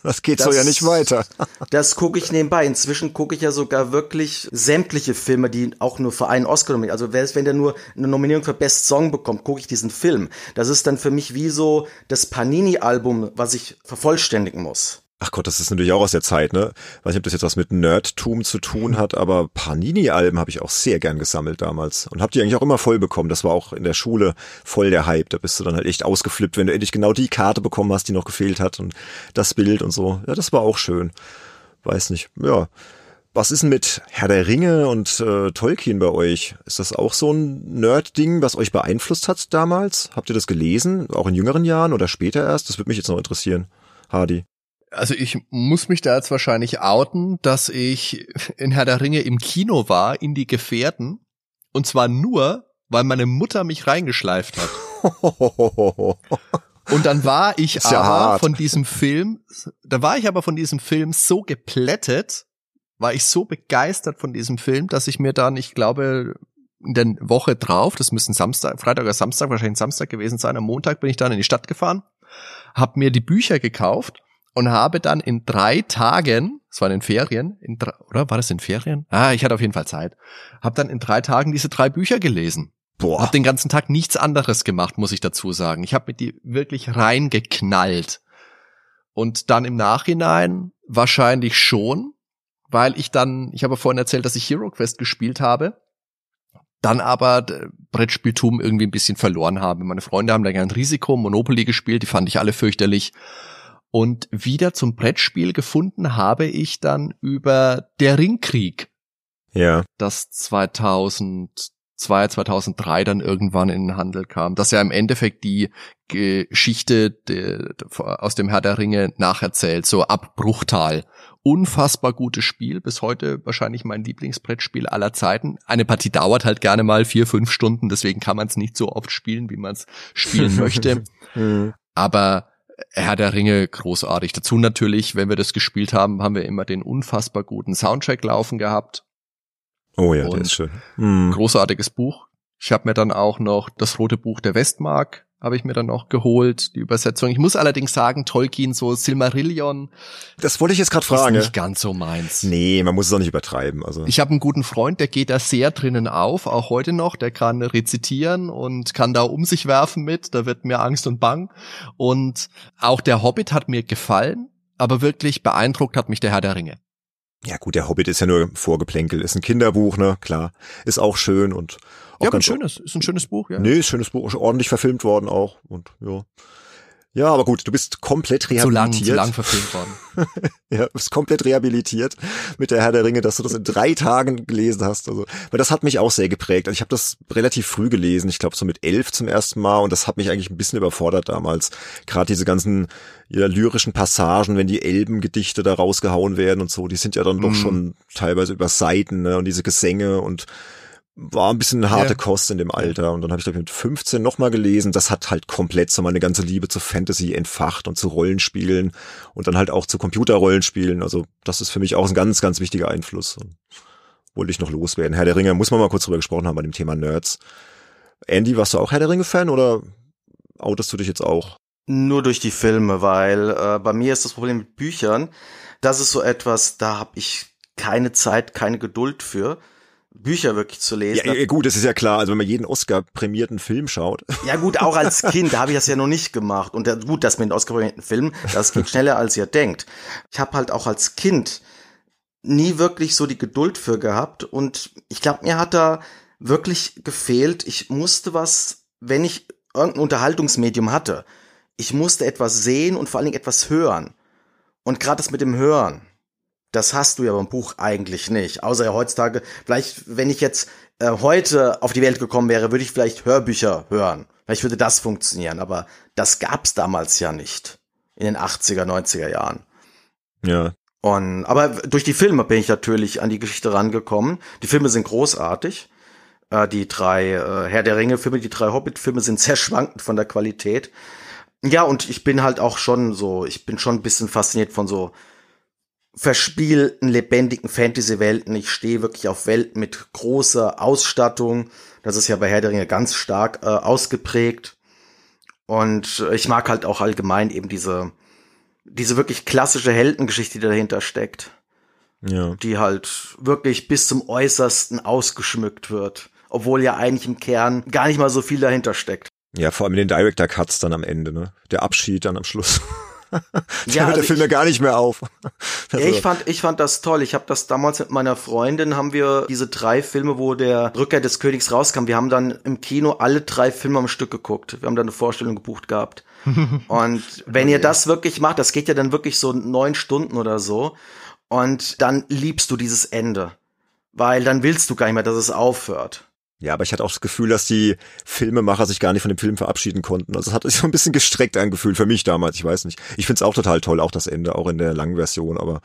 Das geht das, so ja nicht weiter.
das gucke ich nebenbei. Inzwischen gucke ich ja sogar wirklich sämtliche Filme, die auch nur für einen Oscar nominiert. Also wenn der nur eine Nominierung für Best Song bekommt, gucke ich diesen Film. Das ist dann für mich wie so das Panini-Album, was ich vervollständigen muss.
Ach Gott, das ist natürlich auch aus der Zeit, ne? Weiß nicht, ob das jetzt was mit Nerdtum zu tun hat, aber Panini-Alben habe ich auch sehr gern gesammelt damals und habe die eigentlich auch immer voll bekommen. Das war auch in der Schule voll der Hype. Da bist du dann halt echt ausgeflippt, wenn du endlich genau die Karte bekommen hast, die noch gefehlt hat und das Bild und so. Ja, das war auch schön. Weiß nicht. Ja. Was ist denn mit Herr der Ringe und äh, Tolkien bei euch? Ist das auch so ein Nerd-Ding, was euch beeinflusst hat damals? Habt ihr das gelesen? Auch in jüngeren Jahren oder später erst? Das würde mich jetzt noch interessieren. Hardy
also ich muss mich da jetzt wahrscheinlich outen, dass ich in Herr der Ringe im Kino war, in die Gefährten. Und zwar nur, weil meine Mutter mich reingeschleift hat. Und dann war ich aber hart. von diesem Film, da war ich aber von diesem Film so geplättet, war ich so begeistert von diesem Film, dass ich mir dann, ich glaube, in der Woche drauf, das müsste Samstag, Freitag oder Samstag, wahrscheinlich Samstag gewesen sein, am Montag bin ich dann in die Stadt gefahren, hab mir die Bücher gekauft und habe dann in drei Tagen, es waren in Ferien, in drei, oder war das in Ferien? Ah, ich hatte auf jeden Fall Zeit. Habe dann in drei Tagen diese drei Bücher gelesen. Boah. Hab den ganzen Tag nichts anderes gemacht, muss ich dazu sagen. Ich habe mit die wirklich reingeknallt. Und dann im Nachhinein wahrscheinlich schon, weil ich dann, ich habe vorhin erzählt, dass ich Hero Quest gespielt habe, dann aber Brettspieltum irgendwie ein bisschen verloren habe. Meine Freunde haben da gern Risiko, Monopoly gespielt, die fand ich alle fürchterlich. Und wieder zum Brettspiel gefunden habe ich dann über Der Ringkrieg.
Ja.
Das 2002, 2003 dann irgendwann in den Handel kam. Das ja im Endeffekt die Geschichte de, aus dem Herr der Ringe nacherzählt, so ab Bruchtal. Unfassbar gutes Spiel, bis heute wahrscheinlich mein Lieblingsbrettspiel aller Zeiten. Eine Partie dauert halt gerne mal vier, fünf Stunden, deswegen kann man es nicht so oft spielen, wie man es spielen möchte. Aber Herr der Ringe großartig. Dazu natürlich, wenn wir das gespielt haben, haben wir immer den unfassbar guten Soundtrack laufen gehabt.
Oh ja, Und der ist schön.
Mhm. Großartiges Buch. Ich habe mir dann auch noch das rote Buch der Westmark habe ich mir dann noch geholt, die Übersetzung. Ich muss allerdings sagen, Tolkien, so Silmarillion.
Das wollte ich jetzt gerade fragen.
Ist nicht ganz so meins.
Nee, man muss es auch nicht übertreiben. Also.
Ich habe einen guten Freund, der geht da sehr drinnen auf, auch heute noch. Der kann rezitieren und kann da um sich werfen mit. Da wird mir Angst und Bang. Und auch der Hobbit hat mir gefallen, aber wirklich beeindruckt hat mich der Herr der Ringe.
Ja gut, der Hobbit ist ja nur Vorgeplänkel, ist ein Kinderbuch, ne, klar. Ist auch schön und auch
ja, ganz schönes, ist ein schönes Buch, ja.
Nee, ist ein schönes Buch, ordentlich verfilmt worden auch und ja. Ja, aber gut, du bist komplett rehabilitiert. Zu
lang, zu lang verfilmt worden.
ja, du bist komplett rehabilitiert mit der Herr der Ringe, dass du das in drei Tagen gelesen hast. Also, weil das hat mich auch sehr geprägt. Also ich habe das relativ früh gelesen, ich glaube so mit elf zum ersten Mal und das hat mich eigentlich ein bisschen überfordert damals. Gerade diese ganzen ja, lyrischen Passagen, wenn die Elbengedichte da rausgehauen werden und so, die sind ja dann mm. doch mhm. schon teilweise über Seiten ne? und diese Gesänge und war ein bisschen eine harte ja. Kost in dem Alter. Und dann habe ich, glaube ich, mit 15 nochmal gelesen. Das hat halt komplett so meine ganze Liebe zu Fantasy entfacht und zu Rollenspielen und dann halt auch zu Computerrollenspielen. Also das ist für mich auch ein ganz, ganz wichtiger Einfluss. Und wollte ich noch loswerden. Herr der Ringe, muss man mal kurz drüber gesprochen haben bei dem Thema Nerds. Andy, warst du auch Herr der Ringe-Fan oder outest du dich jetzt auch?
Nur durch die Filme, weil äh, bei mir ist das Problem mit Büchern. Das ist so etwas, da habe ich keine Zeit, keine Geduld für. Bücher wirklich zu lesen.
Ja, gut, das ist ja klar. Also wenn man jeden Oscar-prämierten Film schaut.
Ja gut, auch als Kind, da habe ich das ja noch nicht gemacht. Und der, gut, das mit den Oscar-prämierten Film, das geht schneller, als ihr denkt. Ich habe halt auch als Kind nie wirklich so die Geduld für gehabt. Und ich glaube, mir hat da wirklich gefehlt. Ich musste was, wenn ich irgendein Unterhaltungsmedium hatte, ich musste etwas sehen und vor allen Dingen etwas hören. Und gerade das mit dem Hören das hast du ja beim Buch eigentlich nicht. Außer ja heutzutage, vielleicht, wenn ich jetzt äh, heute auf die Welt gekommen wäre, würde ich vielleicht Hörbücher hören. Vielleicht würde das funktionieren, aber das gab's damals ja nicht. In den 80er, 90er Jahren.
Ja.
Und, aber durch die Filme bin ich natürlich an die Geschichte rangekommen. Die Filme sind großartig. Äh, die drei äh, Herr der Ringe-Filme, die drei Hobbit-Filme sind sehr schwankend von der Qualität. Ja, und ich bin halt auch schon so, ich bin schon ein bisschen fasziniert von so verspielten, lebendigen Fantasy-Welten. Ich stehe wirklich auf Welten mit großer Ausstattung. Das ist ja bei Herr der Ringe ganz stark äh, ausgeprägt. Und ich mag halt auch allgemein eben diese diese wirklich klassische Heldengeschichte, die dahinter steckt.
Ja.
Die halt wirklich bis zum Äußersten ausgeschmückt wird. Obwohl ja eigentlich im Kern gar nicht mal so viel dahinter steckt.
Ja, vor allem in den Director Cuts dann am Ende, ne? Der Abschied dann am Schluss. ja, hört der
also
Film ja gar nicht mehr auf.
also. Ich fand, ich fand das toll. Ich habe das damals mit meiner Freundin haben wir diese drei Filme, wo der Rückkehr des Königs rauskam. Wir haben dann im Kino alle drei Filme am Stück geguckt. Wir haben dann eine Vorstellung gebucht gehabt. Und wenn ihr das wirklich macht, das geht ja dann wirklich so neun Stunden oder so. Und dann liebst du dieses Ende. Weil dann willst du gar nicht mehr, dass es aufhört.
Ja, aber ich hatte auch das Gefühl, dass die Filmemacher sich gar nicht von dem Film verabschieden konnten. Also es hat sich so ein bisschen gestreckt angefühlt für mich damals, ich weiß nicht. Ich find's auch total toll, auch das Ende, auch in der langen Version, aber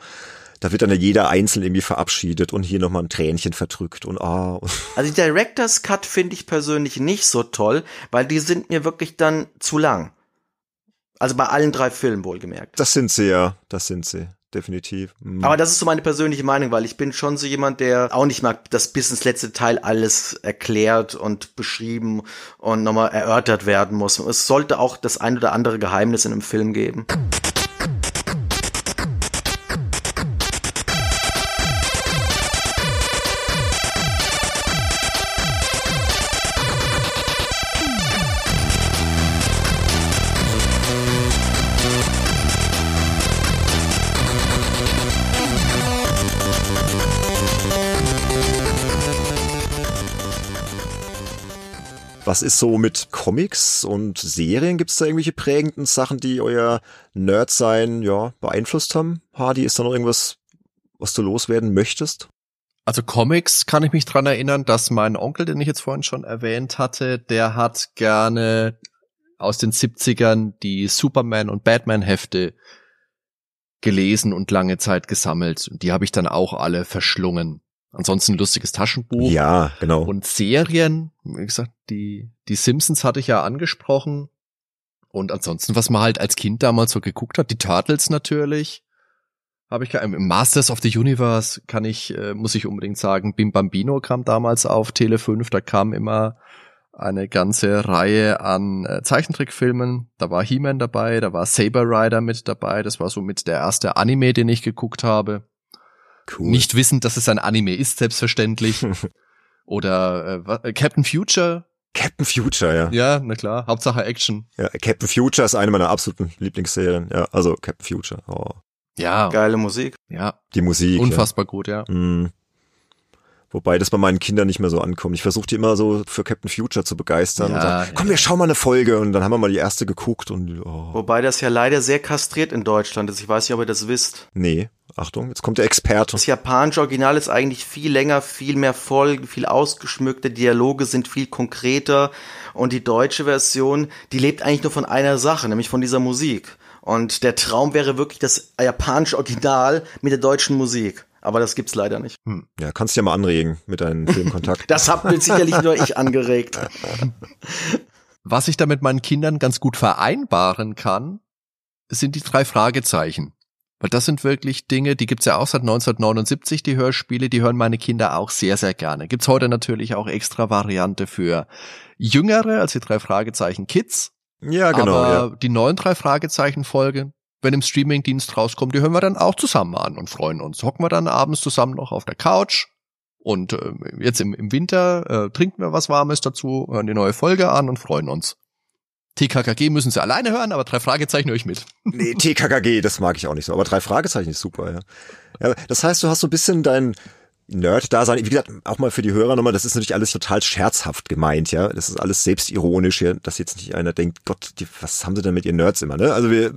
da wird dann ja jeder einzeln irgendwie verabschiedet und hier nochmal ein Tränchen verdrückt und ah.
Also die Director's Cut finde ich persönlich nicht so toll, weil die sind mir wirklich dann zu lang. Also bei allen drei Filmen wohlgemerkt.
Das sind sie ja, das sind sie definitiv.
Mhm. Aber das ist so meine persönliche Meinung, weil ich bin schon so jemand, der auch nicht mag, dass bis ins letzte Teil alles erklärt und beschrieben und nochmal erörtert werden muss. Es sollte auch das ein oder andere Geheimnis in einem Film geben.
Was ist so mit Comics und Serien? Gibt es da irgendwelche prägenden Sachen, die euer Nerdsein ja beeinflusst haben? Hardy, ist da noch irgendwas, was du loswerden möchtest?
Also Comics kann ich mich dran erinnern, dass mein Onkel, den ich jetzt vorhin schon erwähnt hatte, der hat gerne aus den 70ern die Superman und Batman Hefte gelesen und lange Zeit gesammelt. Und die habe ich dann auch alle verschlungen. Ansonsten lustiges Taschenbuch.
Ja, genau.
Und Serien, wie gesagt, die, die Simpsons hatte ich ja angesprochen. Und ansonsten, was man halt als Kind damals so geguckt hat, die Turtles natürlich. Habe ich im Masters of the Universe kann ich, äh, muss ich unbedingt sagen, Bim Bambino kam damals auf Tele 5, da kam immer eine ganze Reihe an äh, Zeichentrickfilmen. Da war He-Man dabei, da war Saber Rider mit dabei, das war so mit der erste Anime, den ich geguckt habe. Cool. Nicht wissend, dass es ein Anime ist, selbstverständlich. Oder äh, Captain Future.
Captain Future, ja.
Ja, na klar. Hauptsache Action.
Ja, Captain Future ist eine meiner absoluten Lieblingsserien. Ja, also Captain Future. Oh.
Ja. Geile Musik.
Ja.
Die Musik.
Unfassbar ja. gut, ja. Mm.
Wobei das bei meinen Kindern nicht mehr so ankommt. Ich versuche die immer so für Captain Future zu begeistern ja, und sagen, komm, wir schauen mal eine Folge und dann haben wir mal die erste geguckt und oh.
Wobei das ja leider sehr kastriert in Deutschland ist. Ich weiß nicht, ob ihr das wisst.
Nee. Achtung, jetzt kommt der Experte.
Das japanische Original ist eigentlich viel länger, viel mehr Folgen, viel ausgeschmückte Dialoge sind viel konkreter und die deutsche Version, die lebt eigentlich nur von einer Sache, nämlich von dieser Musik. Und der Traum wäre wirklich das japanische Original mit der deutschen Musik. Aber das gibt's leider nicht. Hm.
Ja, kannst du ja mal anregen mit deinen Filmkontakten.
das hab mir sicherlich nur ich angeregt.
Was ich da mit meinen Kindern ganz gut vereinbaren kann, sind die drei Fragezeichen. Weil das sind wirklich Dinge, die gibt's ja auch seit 1979, die Hörspiele, die hören meine Kinder auch sehr, sehr gerne. Gibt's heute natürlich auch extra Variante für Jüngere, also die drei Fragezeichen Kids.
Ja, genau. Aber
ja. die neuen drei Fragezeichen Folge, wenn im Streamingdienst rauskommt, die hören wir dann auch zusammen an und freuen uns. Hocken wir dann abends zusammen noch auf der Couch und äh, jetzt im, im Winter äh, trinken wir was Warmes dazu, hören die neue Folge an und freuen uns. TKKG müssen sie alleine hören, aber drei Fragezeichen höre ich mit.
Nee, TKKG, das mag ich auch nicht so. Aber drei Fragezeichen ist super, ja. ja das heißt, du hast so ein bisschen dein Nerd-Dasein, wie gesagt, auch mal für die Hörer nochmal, das ist natürlich alles total scherzhaft gemeint, ja. Das ist alles selbstironisch, ja, dass jetzt nicht einer denkt, Gott, die, was haben sie denn mit ihren Nerds immer, ne? Also wir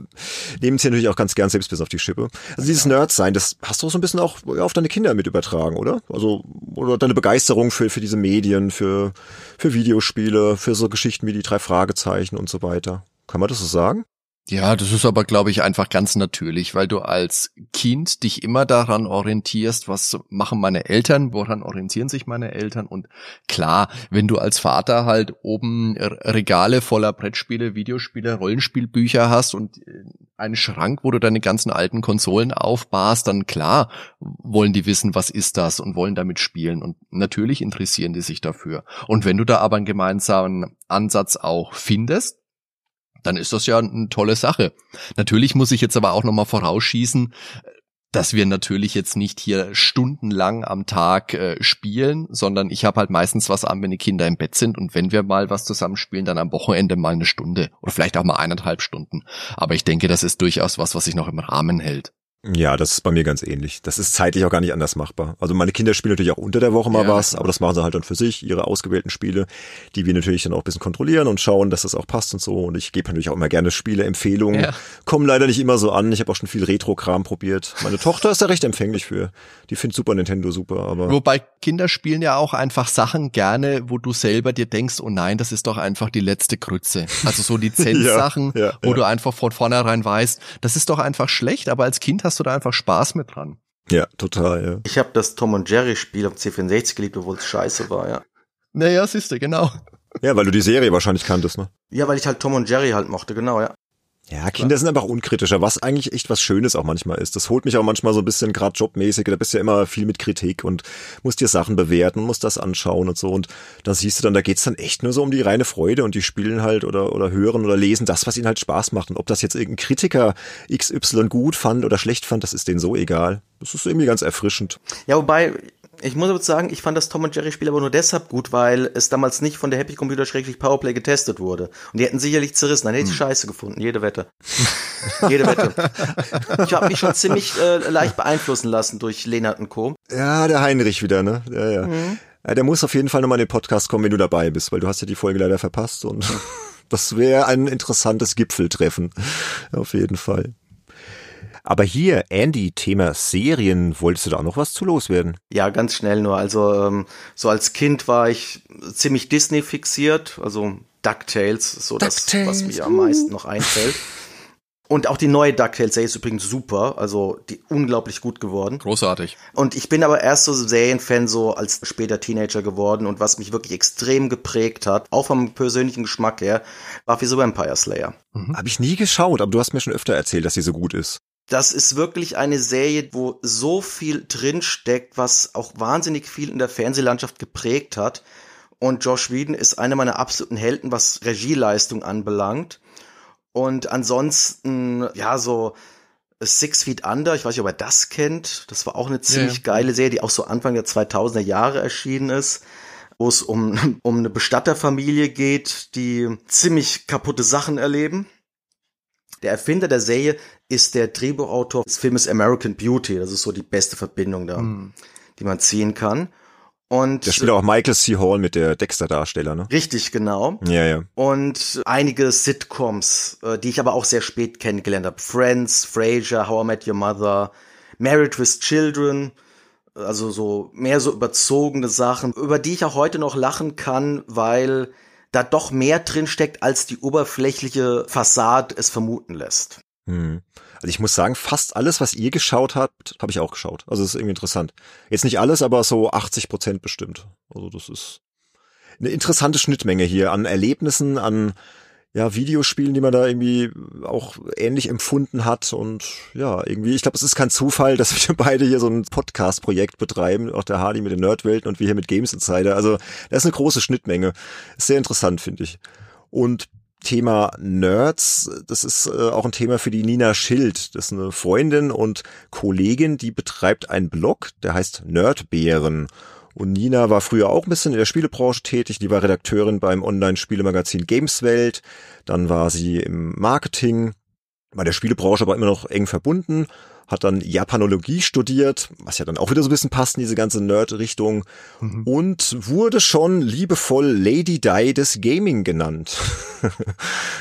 nehmen es hier natürlich auch ganz gern selbst bis auf die Schippe. Also dieses Nerd-Sein, das hast du so ein bisschen auch auf deine Kinder mit übertragen, oder? Also, oder deine Begeisterung für, für diese Medien, für, für Videospiele, für so Geschichten wie die drei Fragezeichen und so weiter. Kann man das so sagen?
Ja, das ist aber, glaube ich, einfach ganz natürlich, weil du als Kind dich immer daran orientierst, was machen meine Eltern, woran orientieren sich meine Eltern. Und klar, wenn du als Vater halt oben Regale voller Brettspiele, Videospiele, Rollenspielbücher hast und äh, einen Schrank, wo du deine ganzen alten Konsolen aufbahrst, dann klar wollen die wissen, was ist das und wollen damit spielen. Und natürlich interessieren die sich dafür. Und wenn du da aber einen gemeinsamen Ansatz auch findest, dann ist das ja eine tolle Sache. Natürlich muss ich jetzt aber auch nochmal vorausschießen, dass wir natürlich jetzt nicht hier stundenlang am Tag äh, spielen, sondern ich habe halt meistens was an, wenn die Kinder im Bett sind und wenn wir mal was zusammenspielen, dann am Wochenende mal eine Stunde oder vielleicht auch mal eineinhalb Stunden. Aber ich denke, das ist durchaus was, was sich noch im Rahmen hält.
Ja, das ist bei mir ganz ähnlich. Das ist zeitlich auch gar nicht anders machbar. Also meine Kinder spielen natürlich auch unter der Woche mal ja, was, aber das machen sie halt dann für sich, ihre ausgewählten Spiele, die wir natürlich dann auch ein bisschen kontrollieren und schauen, dass das auch passt und so. Und ich gebe natürlich auch immer gerne Spiele, Empfehlungen. Ja. Kommen leider nicht immer so an. Ich habe auch schon viel Retro-Kram probiert. Meine Tochter ist da recht empfänglich für. Die findet Super Nintendo super, aber.
Wobei Kinder spielen ja auch einfach Sachen gerne, wo du selber dir denkst, oh nein, das ist doch einfach die letzte Krütze. Also so Lizenzsachen, ja, wo du einfach von vornherein weißt, das ist doch einfach schlecht, aber als Kind hast du da einfach Spaß mit dran.
Ja, total, ja.
Ich habe das Tom und Jerry Spiel auf C64 geliebt, obwohl es scheiße war, ja.
Naja, siehst du, genau.
Ja, weil du die Serie wahrscheinlich kanntest, ne?
Ja, weil ich halt Tom und Jerry halt mochte, genau, ja.
Ja, Kinder sind einfach unkritischer, was eigentlich echt was Schönes auch manchmal ist. Das holt mich auch manchmal so ein bisschen gerade jobmäßig, da bist du ja immer viel mit Kritik und musst dir Sachen bewerten, musst das anschauen und so. Und da siehst du dann, da geht's dann echt nur so um die reine Freude und die spielen halt oder, oder hören oder lesen das, was ihnen halt Spaß macht. Und ob das jetzt irgendein Kritiker XY gut fand oder schlecht fand, das ist denen so egal. Das ist irgendwie ganz erfrischend.
Ja, wobei, ich muss aber sagen, ich fand das Tom und Jerry Spiel aber nur deshalb gut, weil es damals nicht von der Happy Computer schräglich Powerplay getestet wurde. Und die hätten sicherlich zerrissen, dann hätte ich hm. Scheiße gefunden, jede Wette. jede Wette. Ich habe mich schon ziemlich äh, leicht beeinflussen lassen durch Lenart und Co.
Ja, der Heinrich wieder, ne? Ja, ja. Mhm. ja der muss auf jeden Fall nochmal in den Podcast kommen, wenn du dabei bist, weil du hast ja die Folge leider verpasst und das wäre ein interessantes Gipfeltreffen. Auf jeden Fall. Aber hier, Andy, Thema Serien, wolltest du da auch noch was zu loswerden?
Ja, ganz schnell nur. Also ähm, so als Kind war ich ziemlich Disney fixiert, also DuckTales, so DuckTales. das, was mir am meisten noch einfällt. Und auch die neue DuckTales-Serie ist übrigens super, also die unglaublich gut geworden.
Großartig.
Und ich bin aber erst so Serienfan so als später Teenager geworden und was mich wirklich extrem geprägt hat, auch vom persönlichen Geschmack her, war wie so Vampire Slayer.
Mhm. Habe ich nie geschaut, aber du hast mir schon öfter erzählt, dass sie so gut ist
das ist wirklich eine Serie, wo so viel drinsteckt, was auch wahnsinnig viel in der Fernsehlandschaft geprägt hat. Und Josh Whedon ist einer meiner absoluten Helden, was Regieleistung anbelangt. Und ansonsten, ja, so Six Feet Under, ich weiß nicht, ob er das kennt. Das war auch eine ziemlich ja. geile Serie, die auch so Anfang der 2000er Jahre erschienen ist wo es um, um eine Bestatterfamilie geht, die ziemlich kaputte Sachen erleben. Der Erfinder der Serie ist der Drehbuchautor des Filmes American Beauty. Das ist so die beste Verbindung da, mhm. die man ziehen kann. Und
der spielt auch Michael C. Hall mit der Dexter-Darsteller, ne?
Richtig, genau.
Ja, ja.
Und einige Sitcoms, äh, die ich aber auch sehr spät kennengelernt habe. Friends, Frasier, How I Met Your Mother, Married with Children. Also so mehr so überzogene Sachen, über die ich auch heute noch lachen kann, weil da doch mehr drin steckt, als die oberflächliche Fassade es vermuten lässt.
Hm. Also ich muss sagen, fast alles, was ihr geschaut habt, habe ich auch geschaut. Also das ist irgendwie interessant. Jetzt nicht alles, aber so 80 Prozent bestimmt. Also das ist eine interessante Schnittmenge hier an Erlebnissen, an ja, Videospielen, die man da irgendwie auch ähnlich empfunden hat. Und ja, irgendwie, ich glaube, es ist kein Zufall, dass wir beide hier so ein Podcast-Projekt betreiben, auch der Hardy mit den Nerdwelten und wir hier mit Games Insider. Also, das ist eine große Schnittmenge. Ist sehr interessant, finde ich. Und Thema Nerds, das ist äh, auch ein Thema für die Nina Schild. Das ist eine Freundin und Kollegin, die betreibt einen Blog, der heißt Nerdbären. Und Nina war früher auch ein bisschen in der Spielebranche tätig. Die war Redakteurin beim Online-Spielemagazin Gameswelt. Dann war sie im Marketing, bei der Spielebranche aber immer noch eng verbunden hat dann Japanologie studiert, was ja dann auch wieder so ein bisschen passt in diese ganze Nerd-Richtung mhm. und wurde schon liebevoll Lady Di des Gaming genannt.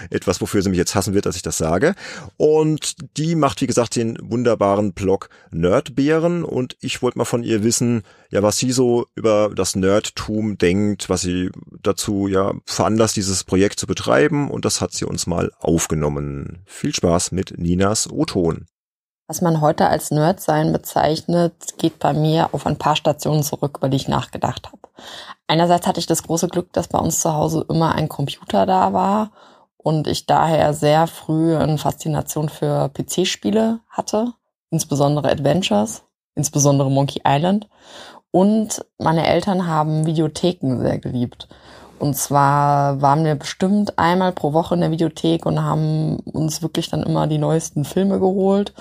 Etwas, wofür sie mich jetzt hassen wird, dass ich das sage. Und die macht, wie gesagt, den wunderbaren Blog Nerdbeeren und ich wollte mal von ihr wissen, ja, was sie so über das Nerdtum denkt, was sie dazu ja veranlasst, dieses Projekt zu betreiben und das hat sie uns mal aufgenommen. Viel Spaß mit Ninas O-Ton.
Was man heute als Nerdsein bezeichnet, geht bei mir auf ein paar Stationen zurück, über die ich nachgedacht habe. Einerseits hatte ich das große Glück, dass bei uns zu Hause immer ein Computer da war und ich daher sehr früh eine Faszination für PC-Spiele hatte, insbesondere Adventures, insbesondere Monkey Island. Und meine Eltern haben Videotheken sehr geliebt. Und zwar waren wir bestimmt einmal pro Woche in der Videothek und haben uns wirklich dann immer die neuesten Filme geholt.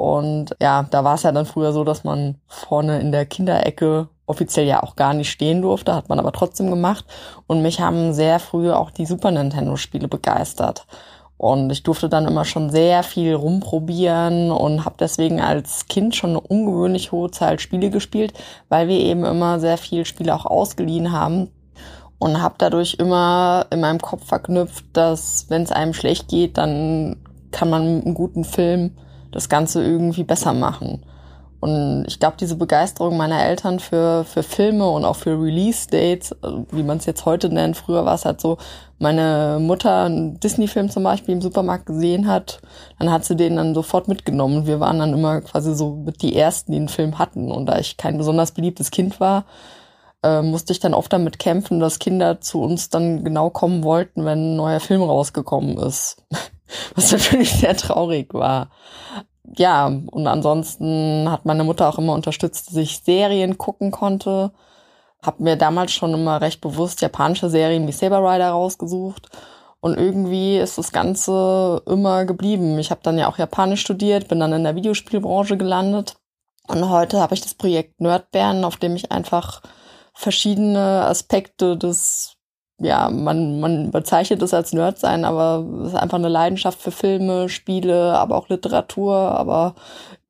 Und ja, da war es ja dann früher so, dass man vorne in der Kinderecke offiziell ja auch gar nicht stehen durfte, hat man aber trotzdem gemacht. Und mich haben sehr früh auch die Super Nintendo-Spiele begeistert. Und ich durfte dann immer schon sehr viel rumprobieren und habe deswegen als Kind schon eine ungewöhnlich hohe Zahl Spiele gespielt, weil wir eben immer sehr viel Spiele auch ausgeliehen haben und habe dadurch immer in meinem Kopf verknüpft, dass wenn es einem schlecht geht, dann kann man mit einem guten Film das Ganze irgendwie besser machen. Und ich glaube, diese Begeisterung meiner Eltern für, für Filme und auch für Release-Dates, also wie man es jetzt heute nennt, früher war es halt so, meine Mutter einen Disney-Film zum Beispiel im Supermarkt gesehen hat, dann hat sie den dann sofort mitgenommen. Wir waren dann immer quasi so mit die Ersten, die einen Film hatten. Und da ich kein besonders beliebtes Kind war, äh, musste ich dann oft damit kämpfen, dass Kinder zu uns dann genau kommen wollten, wenn ein neuer Film rausgekommen ist. Was natürlich sehr traurig war ja, und ansonsten hat meine Mutter auch immer unterstützt, dass ich Serien gucken konnte. Hab mir damals schon immer recht bewusst japanische Serien wie Saber Rider rausgesucht. Und irgendwie ist das Ganze immer geblieben. Ich habe dann ja auch Japanisch studiert, bin dann in der Videospielbranche gelandet. Und heute habe ich das Projekt Nerdbären, auf dem ich einfach verschiedene Aspekte des ja, man, man bezeichnet es als Nerd sein, aber es ist einfach eine Leidenschaft für Filme, Spiele, aber auch Literatur, aber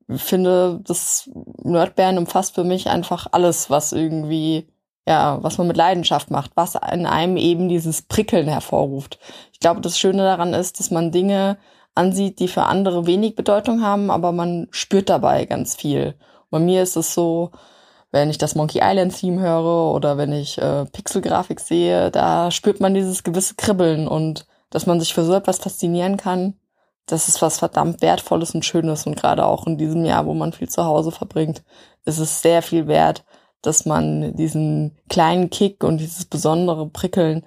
ich finde, das Nerdbären umfasst für mich einfach alles, was irgendwie, ja, was man mit Leidenschaft macht, was in einem eben dieses Prickeln hervorruft. Ich glaube, das Schöne daran ist, dass man Dinge ansieht, die für andere wenig Bedeutung haben, aber man spürt dabei ganz viel. bei mir ist es so, wenn ich das Monkey Island Theme höre oder wenn ich äh, Pixelgrafik sehe, da spürt man dieses gewisse Kribbeln und dass man sich für so etwas faszinieren kann, das ist was verdammt Wertvolles und Schönes und gerade auch in diesem Jahr, wo man viel zu Hause verbringt, ist es sehr viel wert, dass man diesen kleinen Kick und dieses besondere Prickeln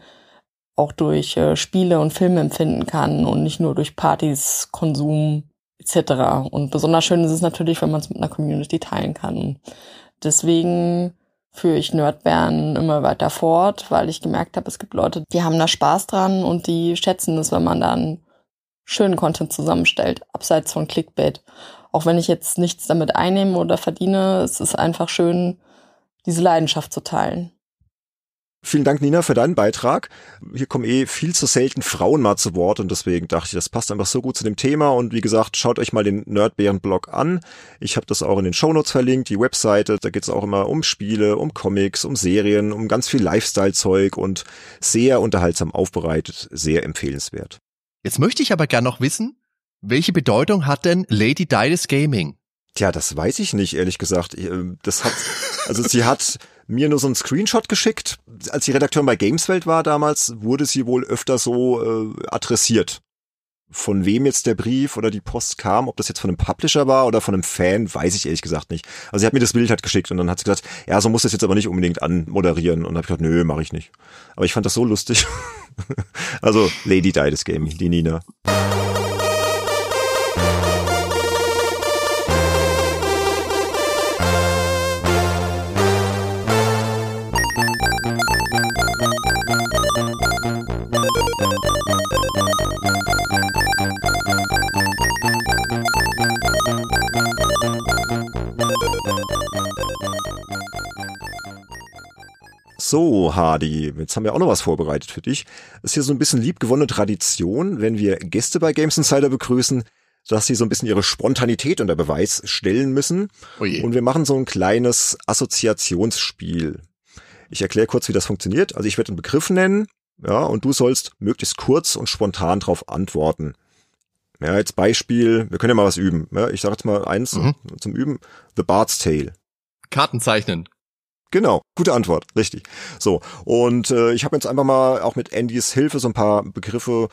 auch durch äh, Spiele und Filme empfinden kann und nicht nur durch Partys, Konsum etc. Und besonders schön ist es natürlich, wenn man es mit einer Community teilen kann. Deswegen führe ich Nerdbären immer weiter fort, weil ich gemerkt habe, es gibt Leute, die haben da Spaß dran und die schätzen es, wenn man dann schönen Content zusammenstellt, abseits von Clickbait. Auch wenn ich jetzt nichts damit einnehme oder verdiene, es ist einfach schön, diese Leidenschaft zu teilen.
Vielen Dank, Nina, für deinen Beitrag. Hier kommen eh viel zu selten Frauen mal zu Wort und deswegen dachte ich, das passt einfach so gut zu dem Thema. Und wie gesagt, schaut euch mal den Nerdbären-Blog an. Ich habe das auch in den Shownotes verlinkt, die Webseite. Da geht es auch immer um Spiele, um Comics, um Serien, um ganz viel Lifestyle-Zeug und sehr unterhaltsam aufbereitet, sehr empfehlenswert.
Jetzt möchte ich aber gern noch wissen, welche Bedeutung hat denn Lady Didas Gaming?
Tja, das weiß ich nicht, ehrlich gesagt. Ähm, das hat, also sie hat mir nur so einen Screenshot geschickt. Als sie Redakteurin bei Gameswelt war damals, wurde sie wohl öfter so äh, adressiert. Von wem jetzt der Brief oder die Post kam, ob das jetzt von einem Publisher war oder von einem Fan, weiß ich ehrlich gesagt nicht. Also sie hat mir das Bild halt geschickt und dann hat sie gesagt, ja, so muss das jetzt aber nicht unbedingt anmoderieren. Und habe ich gesagt, nö, mache ich nicht. Aber ich fand das so lustig. also Lady Dides Gaming, die Nina. So, Hardy, jetzt haben wir auch noch was vorbereitet für dich. Das ist hier so ein bisschen liebgewonnene Tradition, wenn wir Gäste bei Games Insider begrüßen, dass sie so ein bisschen ihre Spontanität unter Beweis stellen müssen. Oh und wir machen so ein kleines Assoziationsspiel. Ich erkläre kurz, wie das funktioniert. Also ich werde einen Begriff nennen, ja, und du sollst möglichst kurz und spontan darauf antworten. Ja, jetzt Beispiel, wir können ja mal was üben. Ja, ich sage jetzt mal eins mhm. zum Üben. The Bard's Tale.
Karten zeichnen.
Genau, gute Antwort, richtig. So, und äh, ich habe jetzt einfach mal auch mit Andys Hilfe so ein paar Begriffe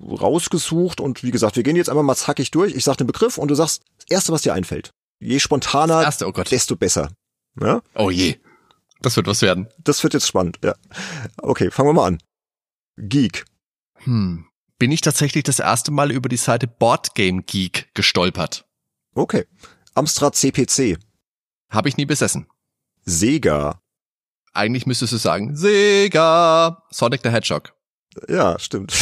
rausgesucht und wie gesagt, wir gehen jetzt einfach mal zackig durch. Ich sag den Begriff und du sagst das Erste, was dir einfällt. Je spontaner, erste, oh desto besser. Ja?
Oh je, das wird was werden.
Das wird jetzt spannend, ja. Okay, fangen wir mal an. Geek.
Hm, bin ich tatsächlich das erste Mal über die Seite Boardgame Geek gestolpert.
Okay. Amstrad CPC.
Habe ich nie besessen.
Sega.
eigentlich müsstest du sagen, Sega, Sonic the Hedgehog.
Ja, stimmt.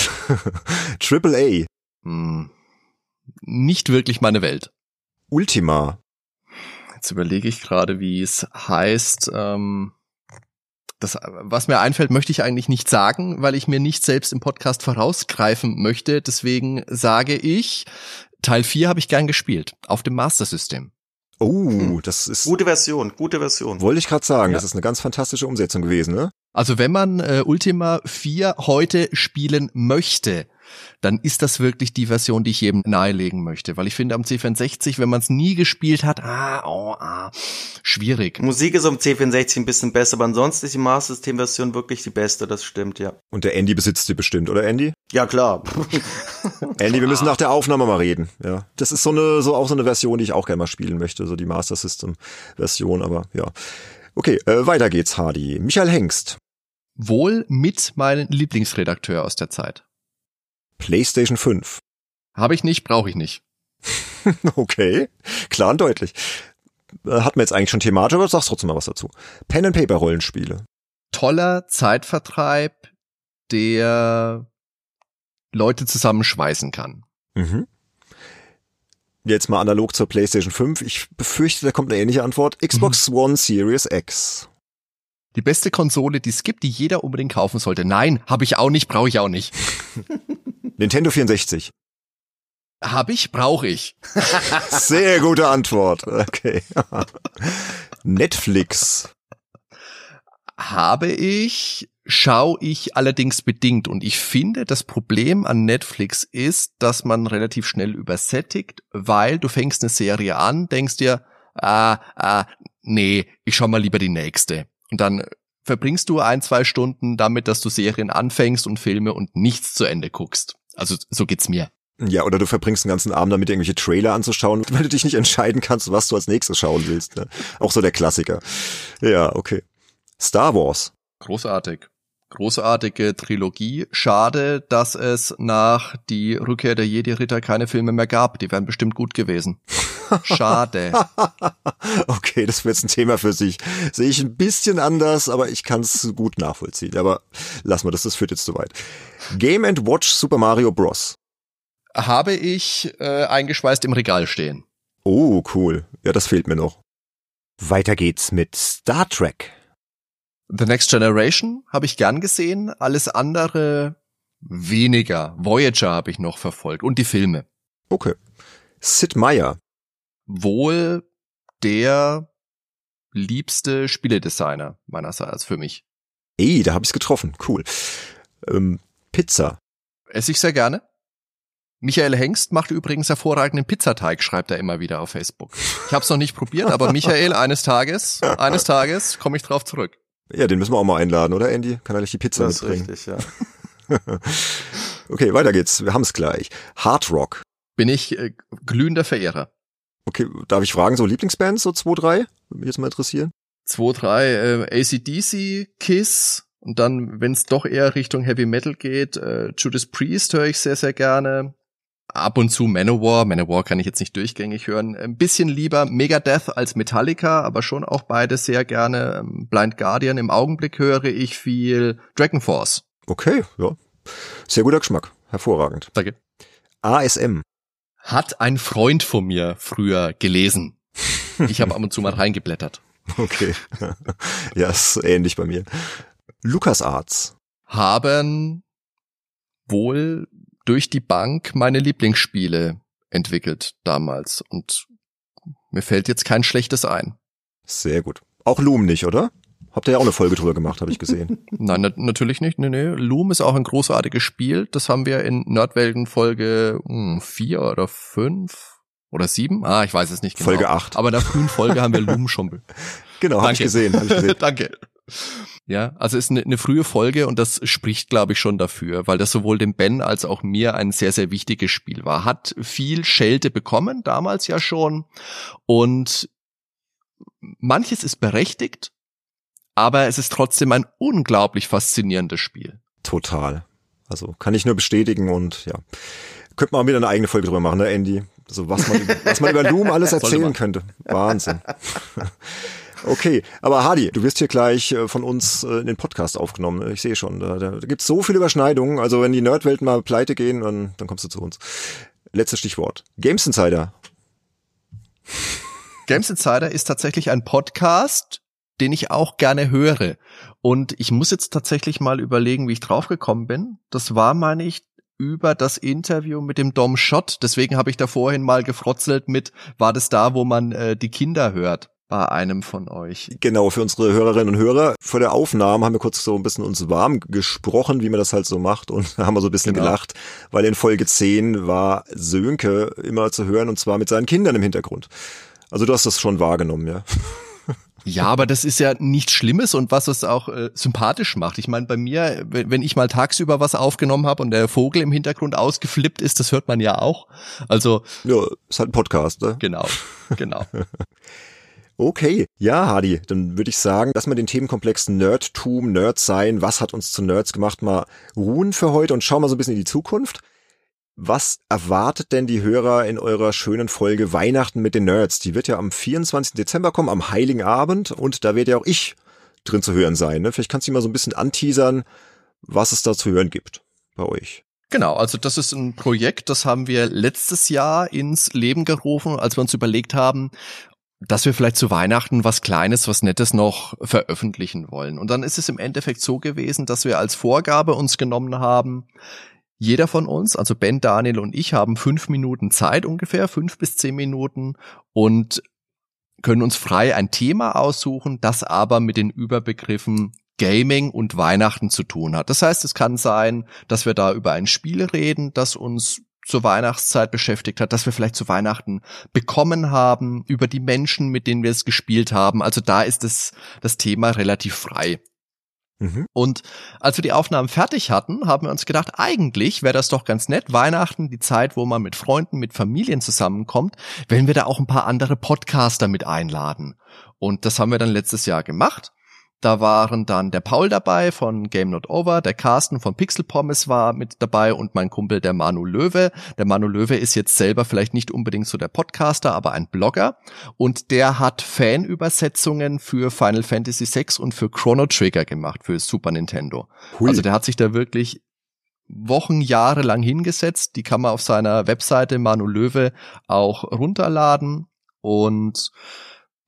Triple A.
Hm, nicht wirklich meine Welt.
Ultima.
Jetzt überlege ich gerade, wie es heißt. Ähm, das, was mir einfällt, möchte ich eigentlich nicht sagen, weil ich mir nicht selbst im Podcast vorausgreifen möchte. Deswegen sage ich, Teil 4 habe ich gern gespielt, auf dem Master System.
Oh, hm. das ist.
Gute Version, gute Version.
Wollte ich gerade sagen, ja. das ist eine ganz fantastische Umsetzung gewesen, ne?
Also wenn man äh, Ultima 4 heute spielen möchte, dann ist das wirklich die Version, die ich jedem nahelegen möchte. Weil ich finde, am C64, wenn man es nie gespielt hat, ah, oh, ah, schwierig.
Musik ist am C64 ein bisschen besser, aber ansonsten ist die Master System Version wirklich die beste, das stimmt, ja.
Und der Andy besitzt die bestimmt, oder Andy?
Ja, klar.
Andy, wir müssen nach der Aufnahme mal reden, ja. Das ist so eine, so auch so eine Version, die ich auch gerne mal spielen möchte, so die Master System Version, aber ja. Okay, äh, weiter geht's, Hardy. Michael Hengst.
Wohl mit meinem Lieblingsredakteur aus der Zeit.
PlayStation 5.
Habe ich nicht, brauche ich nicht.
okay, klar und deutlich. Äh, hat man jetzt eigentlich schon thematisch, aber sagst trotzdem mal was dazu. Pen and Paper Rollenspiele.
Toller Zeitvertreib, der Leute zusammenschweißen kann.
Mhm. Jetzt mal analog zur PlayStation 5. Ich befürchte, da kommt eine ähnliche Antwort. Xbox mhm. One Series X.
Die beste Konsole, die es gibt, die jeder unbedingt kaufen sollte. Nein, habe ich auch nicht, brauche ich auch nicht.
Nintendo 64.
Hab ich, brauche ich.
Sehr gute Antwort. Okay. Netflix.
Habe ich, schaue ich allerdings bedingt. Und ich finde, das Problem an Netflix ist, dass man relativ schnell übersättigt, weil du fängst eine Serie an, denkst dir, ah, ah, nee, ich schau mal lieber die nächste. Und dann verbringst du ein, zwei Stunden damit, dass du Serien anfängst und Filme und nichts zu Ende guckst. Also so geht's mir.
Ja, oder du verbringst den ganzen Abend damit, irgendwelche Trailer anzuschauen, weil du dich nicht entscheiden kannst, was du als nächstes schauen willst. Ne? Auch so der Klassiker. Ja, okay. Star Wars.
Großartig großartige Trilogie. Schade, dass es nach die Rückkehr der Jedi-Ritter keine Filme mehr gab. Die wären bestimmt gut gewesen. Schade.
okay, das wird jetzt ein Thema für sich. Sehe ich ein bisschen anders, aber ich kann es gut nachvollziehen. Aber lass mal das, das führt jetzt zu weit. Game and Watch Super Mario Bros.
Habe ich äh, eingeschweißt im Regal stehen.
Oh, cool. Ja, das fehlt mir noch. Weiter geht's mit Star Trek.
The Next Generation habe ich gern gesehen, alles andere weniger. Voyager habe ich noch verfolgt und die Filme.
Okay. Sid Meier.
Wohl der liebste Spieledesigner meinerseits für mich.
Ey, da habe ich's getroffen. Cool. Ähm, Pizza.
Esse ich sehr gerne. Michael Hengst macht übrigens hervorragenden Pizzateig, schreibt er immer wieder auf Facebook. Ich habe es noch nicht probiert, aber Michael, eines Tages, eines Tages komme ich drauf zurück.
Ja, den müssen wir auch mal einladen, oder Andy? Kann er nicht die Pizza
das
mitbringen?
Das ist richtig, ja.
okay, weiter geht's. Wir haben's gleich. Hard Rock.
Bin ich äh, glühender Verehrer.
Okay, darf ich fragen, so Lieblingsbands, so zwei, drei? Würde mich jetzt mal interessieren.
Zwei, drei, äh, ACDC, Kiss, und dann, wenn es doch eher Richtung Heavy Metal geht, äh, Judas Priest höre ich sehr, sehr gerne ab und zu Manowar. Manowar kann ich jetzt nicht durchgängig hören. Ein bisschen lieber Megadeth als Metallica, aber schon auch beide sehr gerne. Ähm, Blind Guardian im Augenblick höre ich viel Dragon Force.
Okay, ja. Sehr guter Geschmack. Hervorragend.
Danke.
ASM.
Hat ein Freund von mir früher gelesen. Ich habe ab und zu mal reingeblättert.
Okay. ja, ist ähnlich bei mir. Lukas Arts.
Haben wohl durch die Bank meine Lieblingsspiele entwickelt damals und mir fällt jetzt kein schlechtes ein.
Sehr gut. Auch Loom nicht, oder? Habt ihr ja auch eine Folge drüber gemacht, habe ich gesehen.
Nein, na natürlich nicht. Nee, nee. Loom ist auch ein großartiges Spiel. Das haben wir in Nerdwelten Folge hm, vier oder fünf oder sieben. Ah, ich weiß es nicht genau.
Folge acht.
Aber in der frühen Folge haben wir Loom schon.
Genau, habe ich gesehen. Hab ich gesehen.
Danke. Ja, also ist eine, eine frühe Folge und das spricht, glaube ich, schon dafür, weil das sowohl dem Ben als auch mir ein sehr, sehr wichtiges Spiel war. Hat viel Schelte bekommen, damals ja schon. Und manches ist berechtigt, aber es ist trotzdem ein unglaublich faszinierendes Spiel.
Total. Also kann ich nur bestätigen und ja. Könnte man auch wieder eine eigene Folge drüber machen, ne, Andy? So was man, was man über Loom alles erzählen könnte. Wahnsinn. Okay, aber Hadi, du wirst hier gleich äh, von uns äh, in den Podcast aufgenommen. Ich sehe schon, da, da, da gibt es so viele Überschneidungen. Also wenn die Nerdwelten mal pleite gehen, dann, dann kommst du zu uns. Letztes Stichwort. Games Insider.
Games Insider ist tatsächlich ein Podcast, den ich auch gerne höre. Und ich muss jetzt tatsächlich mal überlegen, wie ich draufgekommen bin. Das war, meine ich, über das Interview mit dem Dom Schott. Deswegen habe ich da vorhin mal gefrotzelt mit, war das da, wo man äh, die Kinder hört? Bei einem von euch.
Genau, für unsere Hörerinnen und Hörer. Vor der Aufnahme haben wir kurz so ein bisschen uns warm gesprochen, wie man das halt so macht und haben wir so ein bisschen genau. gelacht, weil in Folge 10 war Sönke immer zu hören und zwar mit seinen Kindern im Hintergrund. Also du hast das schon wahrgenommen, ja.
Ja, aber das ist ja nichts Schlimmes und was es auch äh, sympathisch macht. Ich meine, bei mir, wenn ich mal tagsüber was aufgenommen habe und der Vogel im Hintergrund ausgeflippt ist, das hört man ja auch. Also
ja, ist halt ein Podcast, ne?
Genau, genau.
Okay, ja, Hadi, dann würde ich sagen, dass wir den Themenkomplex Nerdtum, Nerd sein, was hat uns zu Nerds gemacht, mal ruhen für heute und schauen mal so ein bisschen in die Zukunft. Was erwartet denn die Hörer in eurer schönen Folge Weihnachten mit den Nerds? Die wird ja am 24. Dezember kommen, am Heiligen Abend und da werde ja auch ich drin zu hören sein. Ne? Vielleicht kannst du mal so ein bisschen anteasern, was es da zu hören gibt bei euch.
Genau, also das ist ein Projekt, das haben wir letztes Jahr ins Leben gerufen, als wir uns überlegt haben, dass wir vielleicht zu Weihnachten was Kleines, was Nettes noch veröffentlichen wollen. Und dann ist es im Endeffekt so gewesen, dass wir als Vorgabe uns genommen haben, jeder von uns, also Ben, Daniel und ich, haben fünf Minuten Zeit ungefähr, fünf bis zehn Minuten und können uns frei ein Thema aussuchen, das aber mit den Überbegriffen Gaming und Weihnachten zu tun hat. Das heißt, es kann sein, dass wir da über ein Spiel reden, das uns zur Weihnachtszeit beschäftigt hat, dass wir vielleicht zu Weihnachten bekommen haben, über die Menschen, mit denen wir es gespielt haben. Also da ist es das Thema relativ frei. Mhm. Und als wir die Aufnahmen fertig hatten, haben wir uns gedacht, eigentlich wäre das doch ganz nett. Weihnachten, die Zeit, wo man mit Freunden, mit Familien zusammenkommt, wenn wir da auch ein paar andere Podcaster mit einladen. Und das haben wir dann letztes Jahr gemacht. Da waren dann der Paul dabei von Game Not Over, der Carsten von Pixel Pommes war mit dabei und mein Kumpel der Manu Löwe. Der Manu Löwe ist jetzt selber vielleicht nicht unbedingt so der Podcaster, aber ein Blogger und der hat Fanübersetzungen für Final Fantasy VI und für Chrono Trigger gemacht für Super Nintendo. Hui. Also der hat sich da wirklich Wochen, Jahre lang hingesetzt. Die kann man auf seiner Webseite Manu Löwe auch runterladen und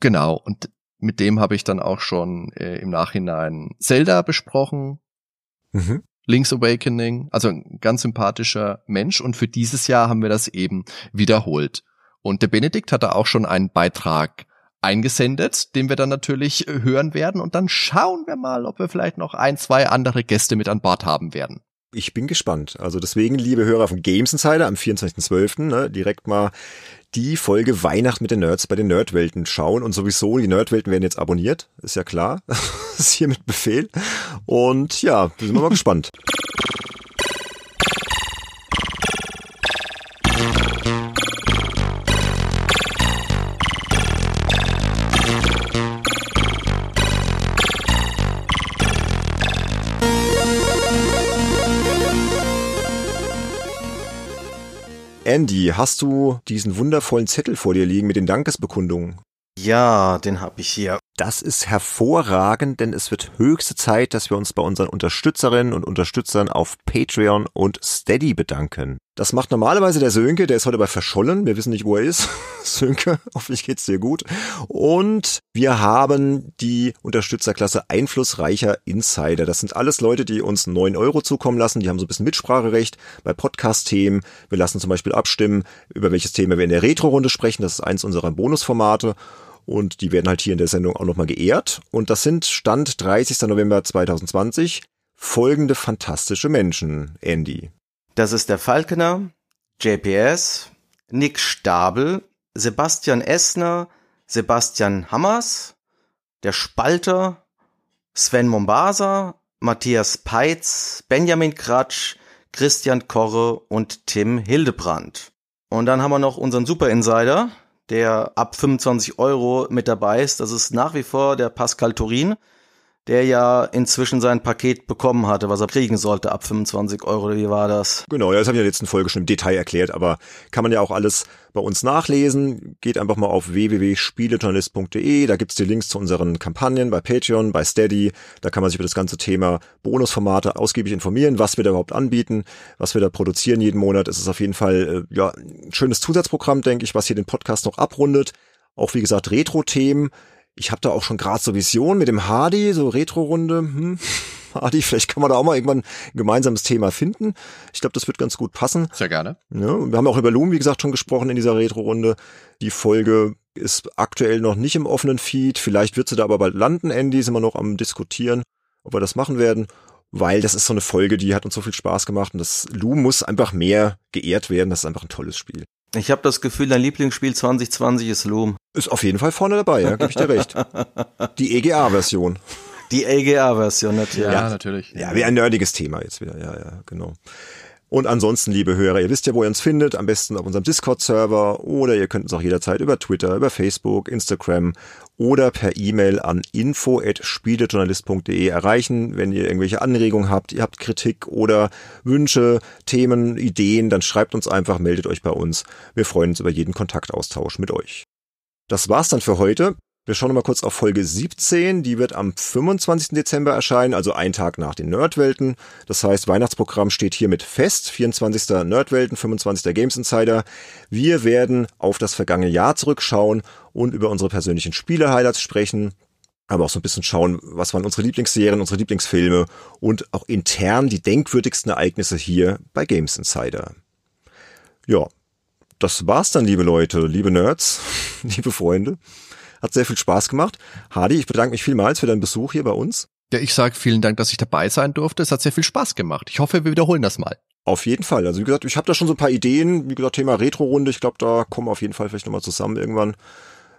Genau, und mit dem habe ich dann auch schon äh, im Nachhinein Zelda besprochen. Mhm. Link's Awakening, also ein ganz sympathischer Mensch und für dieses Jahr haben wir das eben wiederholt. Und der Benedikt hat da auch schon einen Beitrag eingesendet, den wir dann natürlich hören werden und dann schauen wir mal, ob wir vielleicht noch ein, zwei andere Gäste mit an Bord haben werden.
Ich bin gespannt. Also deswegen, liebe Hörer von Games Insider, am 24.12. Ne, direkt mal die Folge Weihnacht mit den Nerds bei den Nerdwelten schauen und sowieso, die Nerdwelten werden jetzt abonniert, ist ja klar. ist hier mit Befehl. Und ja, sind wir mal gespannt. Andy, hast du diesen wundervollen Zettel vor dir liegen mit den Dankesbekundungen?
Ja, den habe ich hier.
Das ist hervorragend, denn es wird höchste Zeit, dass wir uns bei unseren Unterstützerinnen und Unterstützern auf Patreon und Steady bedanken. Das macht normalerweise der Sönke, der ist heute aber verschollen. Wir wissen nicht, wo er ist. Sönke, hoffentlich geht's dir gut. Und wir haben die Unterstützerklasse einflussreicher Insider. Das sind alles Leute, die uns neun Euro zukommen lassen. Die haben so ein bisschen Mitspracherecht bei Podcast-Themen. Wir lassen zum Beispiel abstimmen, über welches Thema wir in der Retro-Runde sprechen. Das ist eins unserer Bonusformate und die werden halt hier in der Sendung auch nochmal geehrt. Und das sind Stand 30. November 2020 folgende fantastische Menschen, Andy.
Das ist der Falkener, JPS, Nick Stabel, Sebastian Essner, Sebastian Hammers, der Spalter, Sven Mombasa, Matthias Peitz, Benjamin Kratsch, Christian Korre und Tim Hildebrand. Und dann haben wir noch unseren Super Insider, der ab 25 Euro mit dabei ist. Das ist nach wie vor der Pascal Turin. Der ja inzwischen sein Paket bekommen hatte, was er kriegen sollte ab 25 Euro, wie war das?
Genau, ja, das habe ich in der letzten Folge schon im Detail erklärt, aber kann man ja auch alles bei uns nachlesen. Geht einfach mal auf www.spielejournalist.de, da gibt's die Links zu unseren Kampagnen bei Patreon, bei Steady, da kann man sich über das ganze Thema Bonusformate ausgiebig informieren, was wir da überhaupt anbieten, was wir da produzieren jeden Monat. Es ist auf jeden Fall äh, ja, ein schönes Zusatzprogramm, denke ich, was hier den Podcast noch abrundet. Auch wie gesagt, Retro-Themen ich habe da auch schon gerade so Visionen mit dem Hardy, so Retro-Runde. Hm. Hardy, vielleicht kann man da auch mal irgendwann ein gemeinsames Thema finden. Ich glaube, das wird ganz gut passen.
Sehr gerne.
Ja, wir haben auch über Loom, wie gesagt, schon gesprochen in dieser Retro-Runde. Die Folge ist aktuell noch nicht im offenen Feed. Vielleicht wird sie da aber bald landen, Andy. Sind wir noch am diskutieren, ob wir das machen werden. Weil das ist so eine Folge, die hat uns so viel Spaß gemacht und das Loom muss einfach mehr geehrt werden. Das ist einfach ein tolles Spiel.
Ich habe das Gefühl, dein Lieblingsspiel 2020 ist Loom.
Ist auf jeden Fall vorne dabei, ja, gebe ich dir recht. Die EGA-Version.
Die EGA-Version natürlich.
Ja, natürlich.
Ja, wie ein nerdiges Thema jetzt wieder. Ja, ja, genau. Und ansonsten, liebe Hörer, ihr wisst ja, wo ihr uns findet. Am besten auf unserem Discord-Server oder ihr könnt uns auch jederzeit über Twitter, über Facebook, Instagram oder per E-Mail an info.spielejournalist.de erreichen. Wenn ihr irgendwelche Anregungen habt, ihr habt Kritik oder Wünsche, Themen, Ideen, dann schreibt uns einfach, meldet euch bei uns. Wir freuen uns über jeden Kontaktaustausch mit euch. Das war's dann für heute. Wir schauen mal kurz auf Folge 17. Die wird am 25. Dezember erscheinen, also einen Tag nach den Nerdwelten. Das heißt, Weihnachtsprogramm steht hiermit fest. 24. Nerdwelten, 25. Games Insider. Wir werden auf das vergangene Jahr zurückschauen und über unsere persönlichen Spiele-Highlights sprechen. Aber auch so ein bisschen schauen, was waren unsere Lieblingsserien, unsere Lieblingsfilme und auch intern die denkwürdigsten Ereignisse hier bei Games Insider. Ja, das war's dann, liebe Leute, liebe Nerds, liebe Freunde. Hat sehr viel Spaß gemacht. Hardy, ich bedanke mich vielmals für deinen Besuch hier bei uns.
Ja, ich sage vielen Dank, dass ich dabei sein durfte. Es hat sehr viel Spaß gemacht. Ich hoffe, wir wiederholen das mal.
Auf jeden Fall. Also wie gesagt, ich habe da schon so ein paar Ideen. Wie gesagt, Thema Retro-Runde. Ich glaube, da kommen wir auf jeden Fall vielleicht nochmal zusammen irgendwann, äh,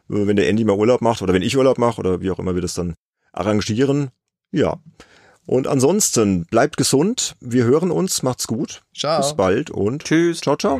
wenn der Andy mal Urlaub macht oder wenn ich Urlaub mache oder wie auch immer wir das dann arrangieren. Ja. Und ansonsten bleibt gesund. Wir hören uns. Macht's gut.
Ciao.
Bis bald und
tschüss.
Ciao, ciao.